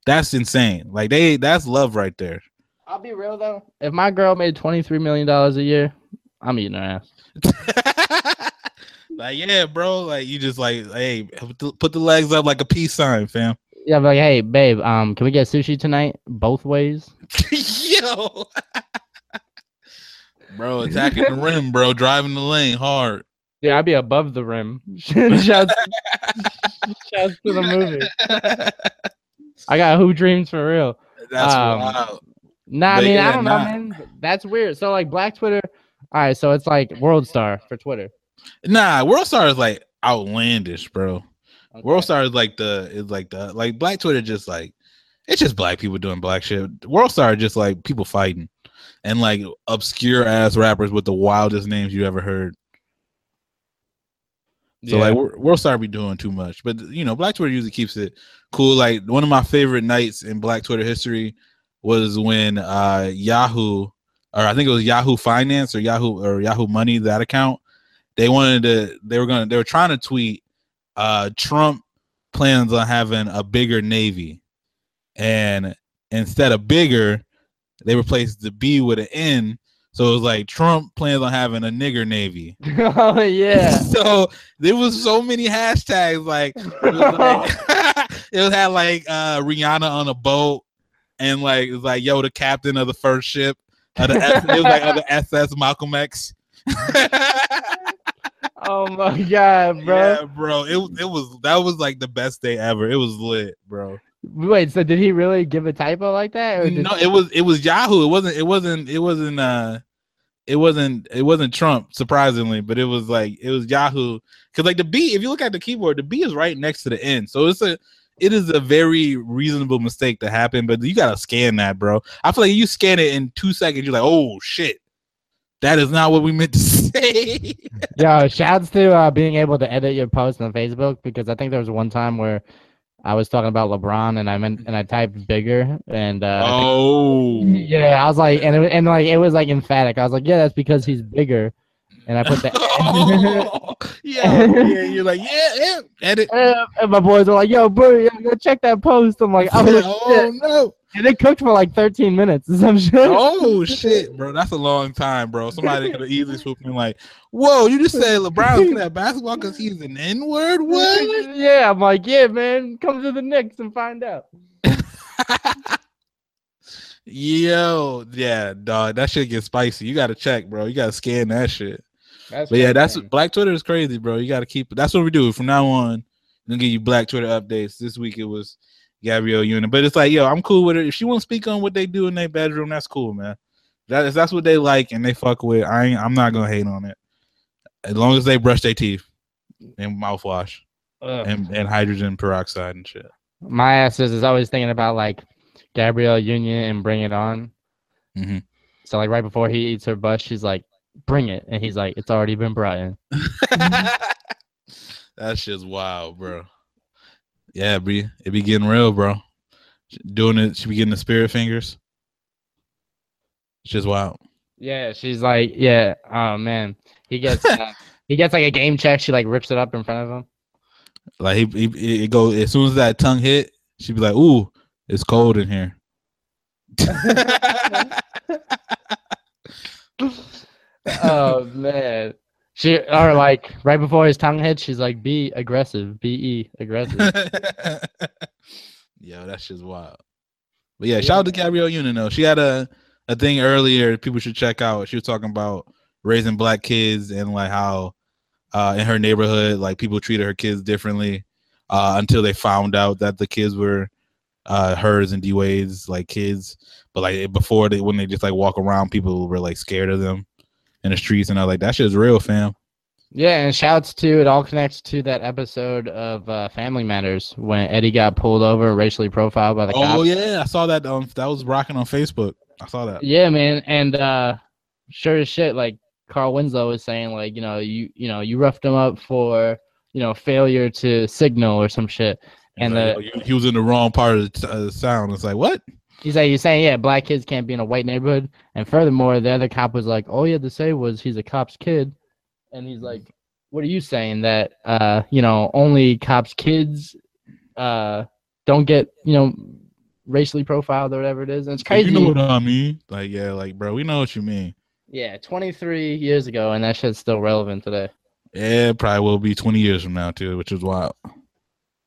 That's insane. Like they, that's love right there. I'll be real though. If my girl made twenty three million dollars a year, I'm eating her ass. like, yeah, bro. Like you just like, hey, put the legs up like a peace sign, fam. Yeah, but like, hey, babe, um, can we get sushi tonight? Both ways. Yo, bro, attacking the rim, bro, driving the lane hard. Yeah, I'd be above the rim. shouts, shouts to the movie. I got who dreams for real. That's um, wild. Nah, I mean, I don't know, man. That's weird. So like Black Twitter. All right, so it's like World Star for Twitter. Nah, World Star is like outlandish, bro. Okay. World Star is like the is like the like Black Twitter just like it's just black people doing black shit. World Star just like people fighting and like obscure ass rappers with the wildest names you ever heard. So yeah. like World Star be doing too much, but you know Black Twitter usually keeps it cool. Like one of my favorite nights in Black Twitter history was when uh Yahoo or I think it was Yahoo Finance or Yahoo or Yahoo Money that account. They wanted to they were gonna they were trying to tweet uh, Trump plans on having a bigger navy, and instead of bigger, they replaced the B with an N. So it was like Trump plans on having a nigger navy. oh yeah. so there was so many hashtags. Like it was, like, it had like uh, Rihanna on a boat, and like it was like yo the captain of the first ship. Uh, the S, it was like uh, the SS Malcolm X oh my god, bro. Yeah, bro. It it was that was like the best day ever. It was lit, bro. Wait, so did he really give a typo like that? no, it was it was Yahoo. It wasn't it wasn't it wasn't uh it wasn't it wasn't Trump, surprisingly, but it was like it was Yahoo. Cause like the B, if you look at the keyboard, the B is right next to the N. So it's a it is a very reasonable mistake to happen, but you gotta scan that, bro. I feel like you scan it in two seconds, you're like, oh shit. That is not what we meant to say. Yo, shouts to uh, being able to edit your post on Facebook because I think there was one time where I was talking about LeBron and I meant and I typed bigger and uh, oh yeah, I was like and it, and like it was like emphatic. I was like, yeah, that's because he's bigger. And I put that. oh, yeah, yeah, you're like, yeah, yeah, edit. And, and my boys are like, yo, bro, go check that post. I'm like, oh, no. And it cooked for like 13 minutes or some shit. Oh shit, bro. That's a long time, bro. Somebody could have easily swooped in like, whoa, you just said LeBron's good at basketball because he's an N-word? What? Yeah, I'm like, yeah, man. Come to the Knicks and find out. Yo, yeah, dog. That shit gets spicy. You gotta check, bro. You gotta scan that shit. That's but yeah, that's Black Twitter is crazy, bro. You gotta keep that's what we do. From now on, I'm gonna give you Black Twitter updates. This week it was Gabrielle Union. But it's like, yo, I'm cool with it. If she want to speak on what they do in their bedroom, that's cool, man. That is that's what they like and they fuck with. I ain't, I'm not gonna hate on it. As long as they brush their teeth and mouthwash. and, and hydrogen peroxide and shit. My ass is, is always thinking about like Gabrielle Union and Bring It On. Mm-hmm. So like right before he eats her butt, she's like, "Bring it," and he's like, "It's already been brought in." that shit's wild, bro. Yeah, be it be getting real, bro. Doing it, she be getting the spirit fingers. It's just wild. Yeah, she's like, yeah, oh man, he gets uh, he gets like a game check. She like rips it up in front of him. Like he, he it go as soon as that tongue hit, she'd be like, "Ooh, it's cold in here." oh man. She or like right before his tongue hit, she's like, "Be aggressive, be aggressive." Yo, that's just wild. But yeah, yeah, shout out to Gabrielle Union though. She had a a thing earlier people should check out. She was talking about raising black kids and like how uh, in her neighborhood, like people treated her kids differently uh, until they found out that the kids were uh, hers and D Wade's like kids. But like before they when they just like walk around, people were like scared of them in the streets, and I was like, that shit's real, fam. Yeah, and shouts to it all connects to that episode of uh, Family Matters when Eddie got pulled over racially profiled by the oh, cops. Oh yeah, I saw that. Um, that was rocking on Facebook. I saw that. Yeah, man, and uh, sure as shit, like Carl Winslow was saying, like you know, you you know, you roughed him up for you know failure to signal or some shit, and like, the, he was in the wrong part of the, uh, the sound. It's like what? He's like, you're saying, yeah, black kids can't be in a white neighborhood. And furthermore, the other cop was like, all he had to say was he's a cop's kid. And he's like, what are you saying that, uh, you know, only cops' kids, uh, don't get, you know, racially profiled or whatever it is. And it's crazy. You know what I mean? Like, yeah, like, bro, we know what you mean. Yeah, 23 years ago, and that shit's still relevant today. Yeah, probably will be 20 years from now, too, which is wild.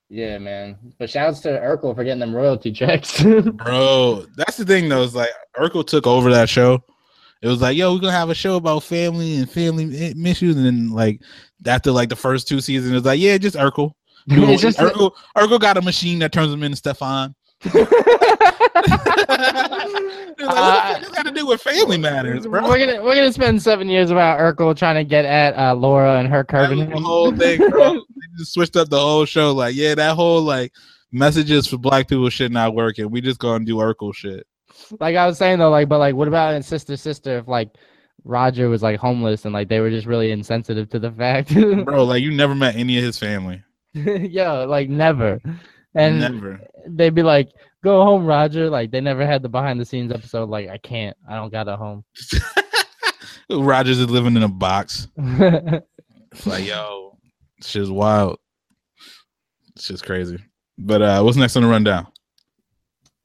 Yeah, man. But shouts to Urkel for getting them royalty checks. Bro, that's the thing though. It's like Urkel took over that show. It was like, yo, we're gonna have a show about family and family issues, and then like after like the first two seasons, it's like, yeah, just Urkel. just Urkel, Urkel got a machine that turns them into Stefan. like, uh, got to do with family matters, bro? We're gonna we're gonna spend seven years about Urkel trying to get at uh, Laura and her curving. The whole thing, bro. Just switched up the whole show. Like, yeah, that whole like messages for black people shit not working. We just gonna do Urkel shit. Like I was saying though, like, but like, what about in Sister Sister? If like Roger was like homeless and like they were just really insensitive to the fact, bro. Like you never met any of his family. yeah, like never. And never. They'd be like, "Go home, Roger." Like they never had the behind the scenes episode. Like I can't. I don't got a home. Rogers is living in a box. it's like, yo, shit's wild. It's just crazy. But uh what's next on the rundown?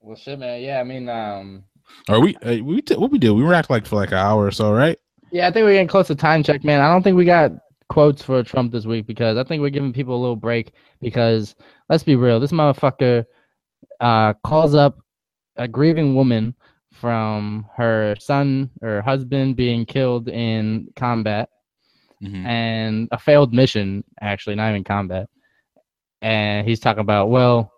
Well, shit, man. Yeah, I mean, um, are we? Uh, we t- what we did? We were acting like for like an hour or so, right? Yeah, I think we're getting close to time check, man. I don't think we got quotes for Trump this week because I think we're giving people a little break because let's be real, this motherfucker uh calls up a grieving woman from her son or husband being killed in combat mm-hmm. and a failed mission, actually, not even combat. And he's talking about, well,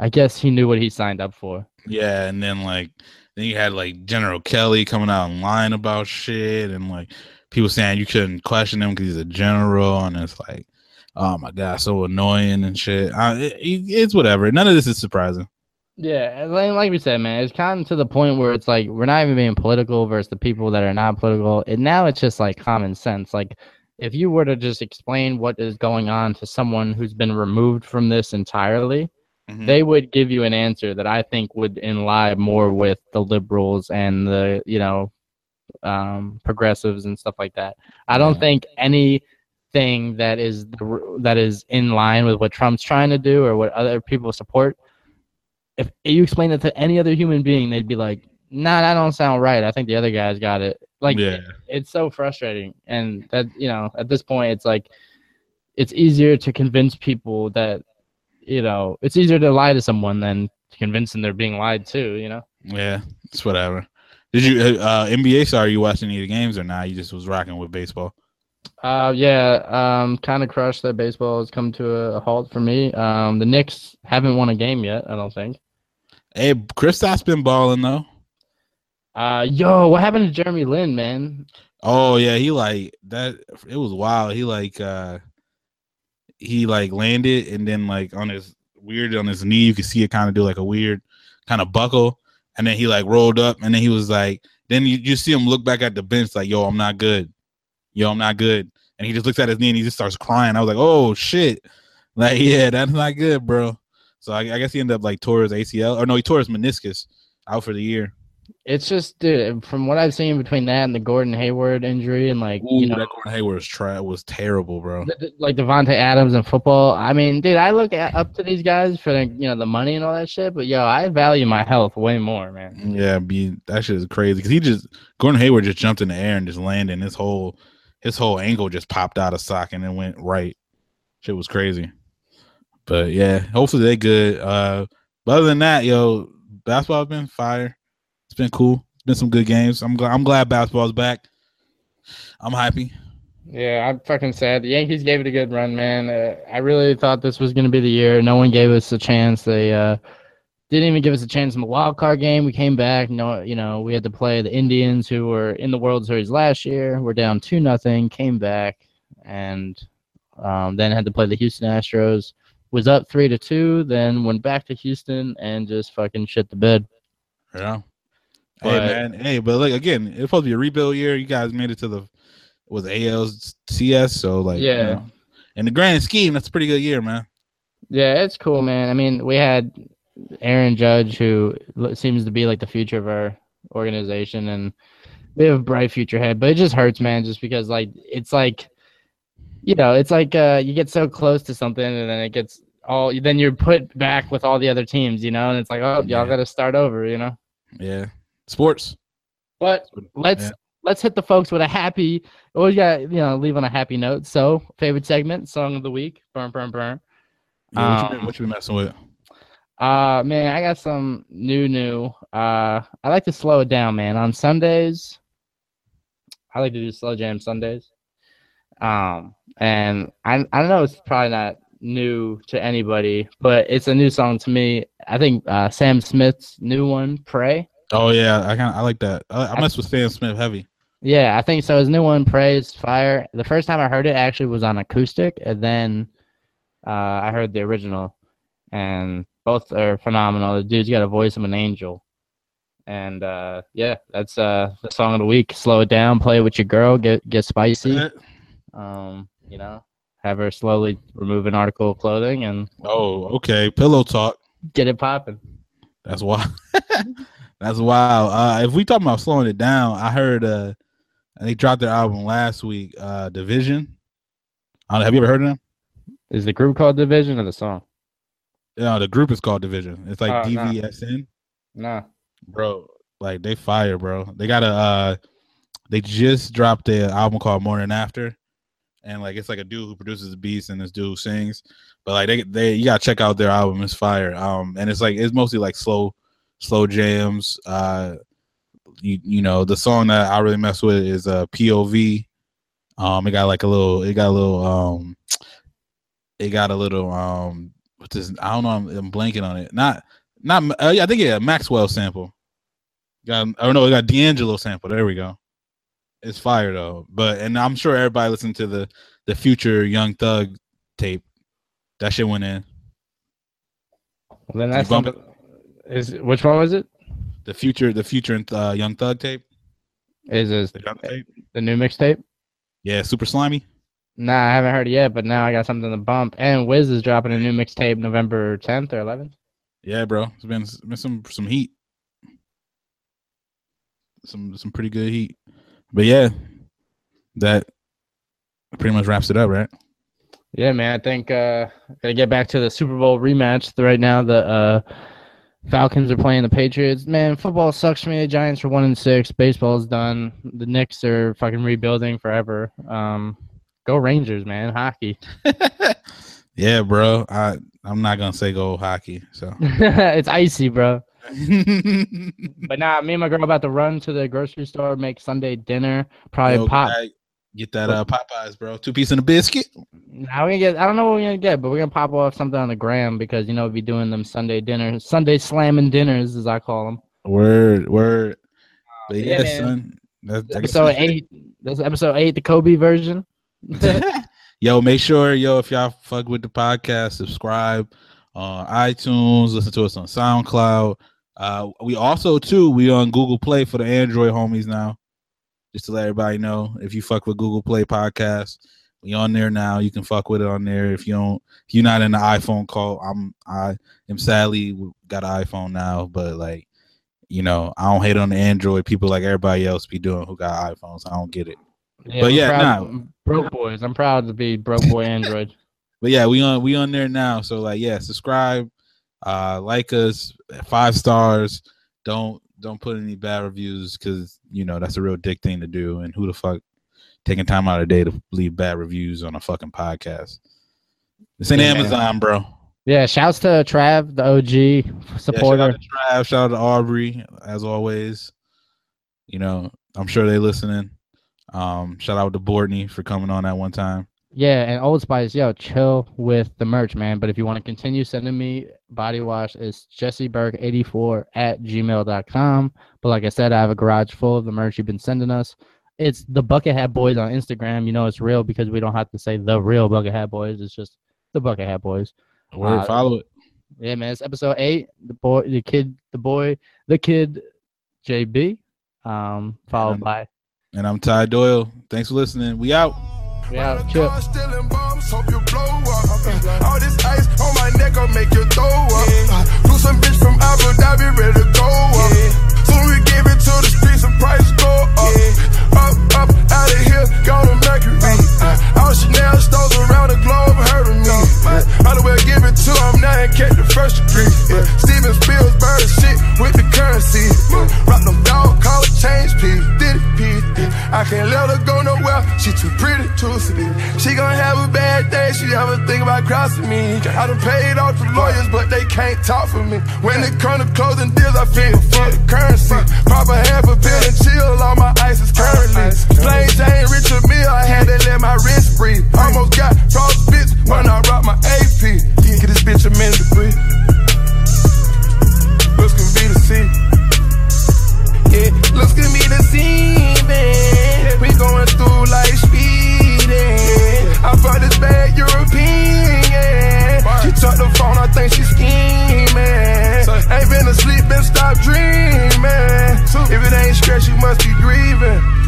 I guess he knew what he signed up for. Yeah, and then like then you had like General Kelly coming out in line about shit, and like people saying you couldn't question him because he's a general, and it's like, oh my god, so annoying and shit. Uh, it, it's whatever. None of this is surprising. Yeah, like, like we said, man, it's gotten to the point where it's like we're not even being political versus the people that are not political. And now it's just like common sense. Like if you were to just explain what is going on to someone who's been removed from this entirely, mm-hmm. they would give you an answer that I think would in lie more with the liberals and the you know um, progressives and stuff like that. I don't yeah. think anything that is that is in line with what Trump's trying to do or what other people support if you explain it to any other human being, they'd be like, "Nah, that don't sound right. I think the other guy's got it." Like, yeah. it, it's so frustrating, and that you know, at this point, it's like, it's easier to convince people that, you know, it's easier to lie to someone than to convince them they're being lied to. You know? Yeah, it's whatever. Did you uh, NBA? Sorry, you watching any of the games or not? You just was rocking with baseball. Uh, yeah, um, kind of crushed that baseball has come to a, halt for me. Um, the Knicks haven't won a game yet. I don't think. Hey, Kristaps been balling though. Uh, yo, what happened to Jeremy Lin, man? Oh yeah, he like that. It was wild. He like uh, he like landed and then like on his weird on his knee, you could see it kind of do like a weird kind of buckle, and then he like rolled up, and then he was like, then you, you see him look back at the bench like, yo, I'm not good, yo, I'm not good, and he just looks at his knee and he just starts crying. I was like, oh shit, like yeah, that's not good, bro. So I, I guess he ended up like tore his ACL, or no, he tore his meniscus out for the year. It's just, dude, from what I've seen between that and the Gordon Hayward injury, and like, Ooh, you know, that Gordon Hayward was, was terrible, bro. like Davante Adams in football. I mean, dude, I look at, up to these guys for the, you know the money and all that shit, but yo, I value my health way more, man. Yeah, be that shit is crazy because he just Gordon Hayward just jumped in the air and just landed. And his whole his whole ankle just popped out of socket and went right. Shit was crazy. But yeah, hopefully they good. Uh, but other than that, yo, basketball's been fire. It's been cool. It's been some good games. I'm glad. I'm glad basketball's back. I'm happy. Yeah, I'm fucking sad. The Yankees gave it a good run, man. Uh, I really thought this was going to be the year. No one gave us a chance. They uh, didn't even give us a chance in the wild card game. We came back. No, you know, we had to play the Indians, who were in the World Series last year. We're down two nothing. Came back, and um, then had to play the Houston Astros. Was up three to two. Then went back to Houston and just fucking shit the bed. Yeah. But, hey man, hey, but like again, it's supposed to be a rebuild year. You guys made it to the was ALCS, so like yeah. You know, in the grand scheme, that's a pretty good year, man. Yeah, it's cool, man. I mean, we had Aaron Judge, who seems to be like the future of our organization, and we have a bright future ahead. But it just hurts, man, just because like it's like, you know, it's like uh, you get so close to something, and then it gets all. Then you're put back with all the other teams, you know, and it's like, oh, y'all yeah. got to start over, you know. Yeah, sports. But let's yeah. let's hit the folks with a happy. We got you know leave on a happy note. So favorite segment, song of the week, burn, burn, burn. Yeah, what, um, you been, what you been messing with? Uh man, I got some new new. Uh I like to slow it down, man. On Sundays, I like to do slow jam Sundays. Um and I I don't know it's probably not new to anybody, but it's a new song to me. I think uh, Sam Smith's new one, "Pray." Oh yeah, I kind I like that. I, I mess with Sam Smith heavy. Yeah, I think so. His new one, "Praise Fire." The first time I heard it actually was on acoustic, and then uh, I heard the original, and both are phenomenal. The dude's got a voice of an angel, and uh, yeah, that's uh, the song of the week. Slow it down, play it with your girl, get get spicy. Um, you know, have her slowly remove an article of clothing and oh okay. Pillow talk. get it popping. That's why that's wild. Uh if we talk about slowing it down i heard uh they dropped their album last week uh division. I have you ever heard of them? Is the group called division or the song? No the group is called division. It's like uh, dvsn nah. nah bro like they fire bro. They got a uh they just dropped a album called morning after and like it's like a dude who produces the beats and this dude who sings. But like they they you gotta check out their album. It's fire. Um, and it's like it's mostly like slow slow jams. Uh, you you know the song that I really mess with is uh POV. Um, it got like a little. It got a little. Um, it got a little. Um, what's this? I don't know. I'm, I'm blanking on it. Not not. Uh, I think yeah, Maxwell sample. Got. I don't know. it got D'Angelo sample. There we go. It's fire though. But and I'm sure everybody listened to the the future Young Thug tape. That shit went in. Well, then that's is which one was it? The future, the future uh, Young Thug tape. Is this the, the new mixtape? Yeah, Super Slimey. Nah, I haven't heard it yet, but now I got something to bump. And Wiz is dropping a new mixtape November 10th or 11th. Yeah, bro, it's been, it's been some some heat, some some pretty good heat. But yeah, that pretty much wraps it up, right? Yeah, man. I think uh gotta get back to the Super Bowl rematch. Right now, the uh Falcons are playing the Patriots. Man, football sucks for me. The Giants are one and six. Baseball's done. The Knicks are fucking rebuilding forever. Um, go Rangers, man. Hockey. yeah, bro. I I'm not gonna say go hockey. So it's icy, bro. but nah, me and my girl about to run to the grocery store, make Sunday dinner. Probably Yo, pop. Get that uh Popeyes, bro. Two piece and a biscuit. Now we gonna get. I don't know what we're gonna get, but we're gonna pop off something on the gram because you know we be doing them Sunday dinners, Sunday slamming dinners as I call them. Word, word. But yeah, yeah son. That's, episode eight. That's episode eight, the Kobe version. Yo, make sure, yo, if y'all fuck with the podcast, subscribe on iTunes, listen to us on SoundCloud. Uh, we also too we on Google Play for the Android homies now. Just to let everybody know, if you fuck with Google Play podcast, we on there now. You can fuck with it on there. If you don't, if you're not in the iPhone call, I'm I am sadly got an iPhone now, but like you know, I don't hate on the Android people like everybody else be doing who got iPhones. I don't get it. Yeah, but yeah, proud, nah. broke boys. I'm proud to be broke boy Android. but yeah, we on we on there now. So like, yeah, subscribe, uh, like us, five stars. Don't don't put any bad reviews because you know that's a real dick thing to do. And who the fuck taking time out of the day to leave bad reviews on a fucking podcast? It's ain't yeah. Amazon, bro. Yeah, shouts to Trav, the OG supporter. Yeah, shout out to Trav, shout out to Aubrey, as always. You know, I'm sure they listening. Um, shout out to Bortney for coming on that one time. Yeah, and Old Spice, yo, chill with the merch, man. But if you want to continue sending me body wash, it's jesseburke84 at gmail.com. But like I said, I have a garage full of the merch you've been sending us. It's the Bucket Hat Boys on Instagram. You know it's real because we don't have to say the real Bucket Hat Boys. It's just the Bucket Hat Boys. Word, uh, follow it. Yeah, man. It's episode eight. The boy, the kid, the boy, the kid, JB. Um, followed and by. And I'm Ty Doyle. Thanks for listening. We out. We out. Chill. All this ice on my neck, I'll make you throw up. Do some bitch from Abu Dhabi, ready to go up. Soon we give it to the streets and price go up. Up, up, out of here, go to Mercury. Uh, all Chanel stores around the globe hurting me. Uh, might as well give it to them now and catch the first degree. Uh, Steven Spielberg shit with the currency. Uh, rock them dog collar change, please. Did it, please. I can't let her go nowhere. She too pretty to sleep. She gon' have a bad day. She ever think about crossing me. I done paid off the lawyers, but they can't talk for me. When it come to closing deals, I feel for the currency. Pop a half a pill and chill. All my ice is currently. Plain Jane, Richard Mille. I had to let my wrist breathe. Almost got frostbite when I rock my AP. Get this bitch a minute to breathe. Looks can be the sea. Yeah, looks can be the man. We going through like speeding. I brought this bad European. She took the phone, I think she scheming. Ain't been asleep, been stop dreaming. If it ain't stress, you must be grieving.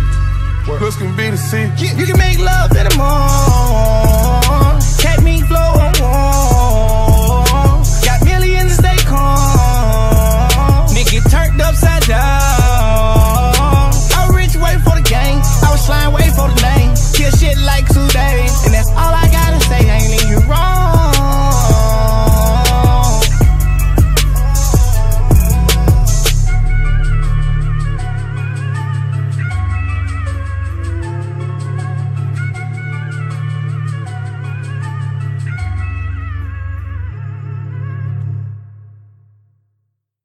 Looks can be the deceived. You can make love in the morning. Cat me flow on warm. Got millions, they come. Nigga turned upside down. I was rich, wait for the game. I was slime, wait for the name. Kill shit like two days. And that's all I gotta say, I ain't you?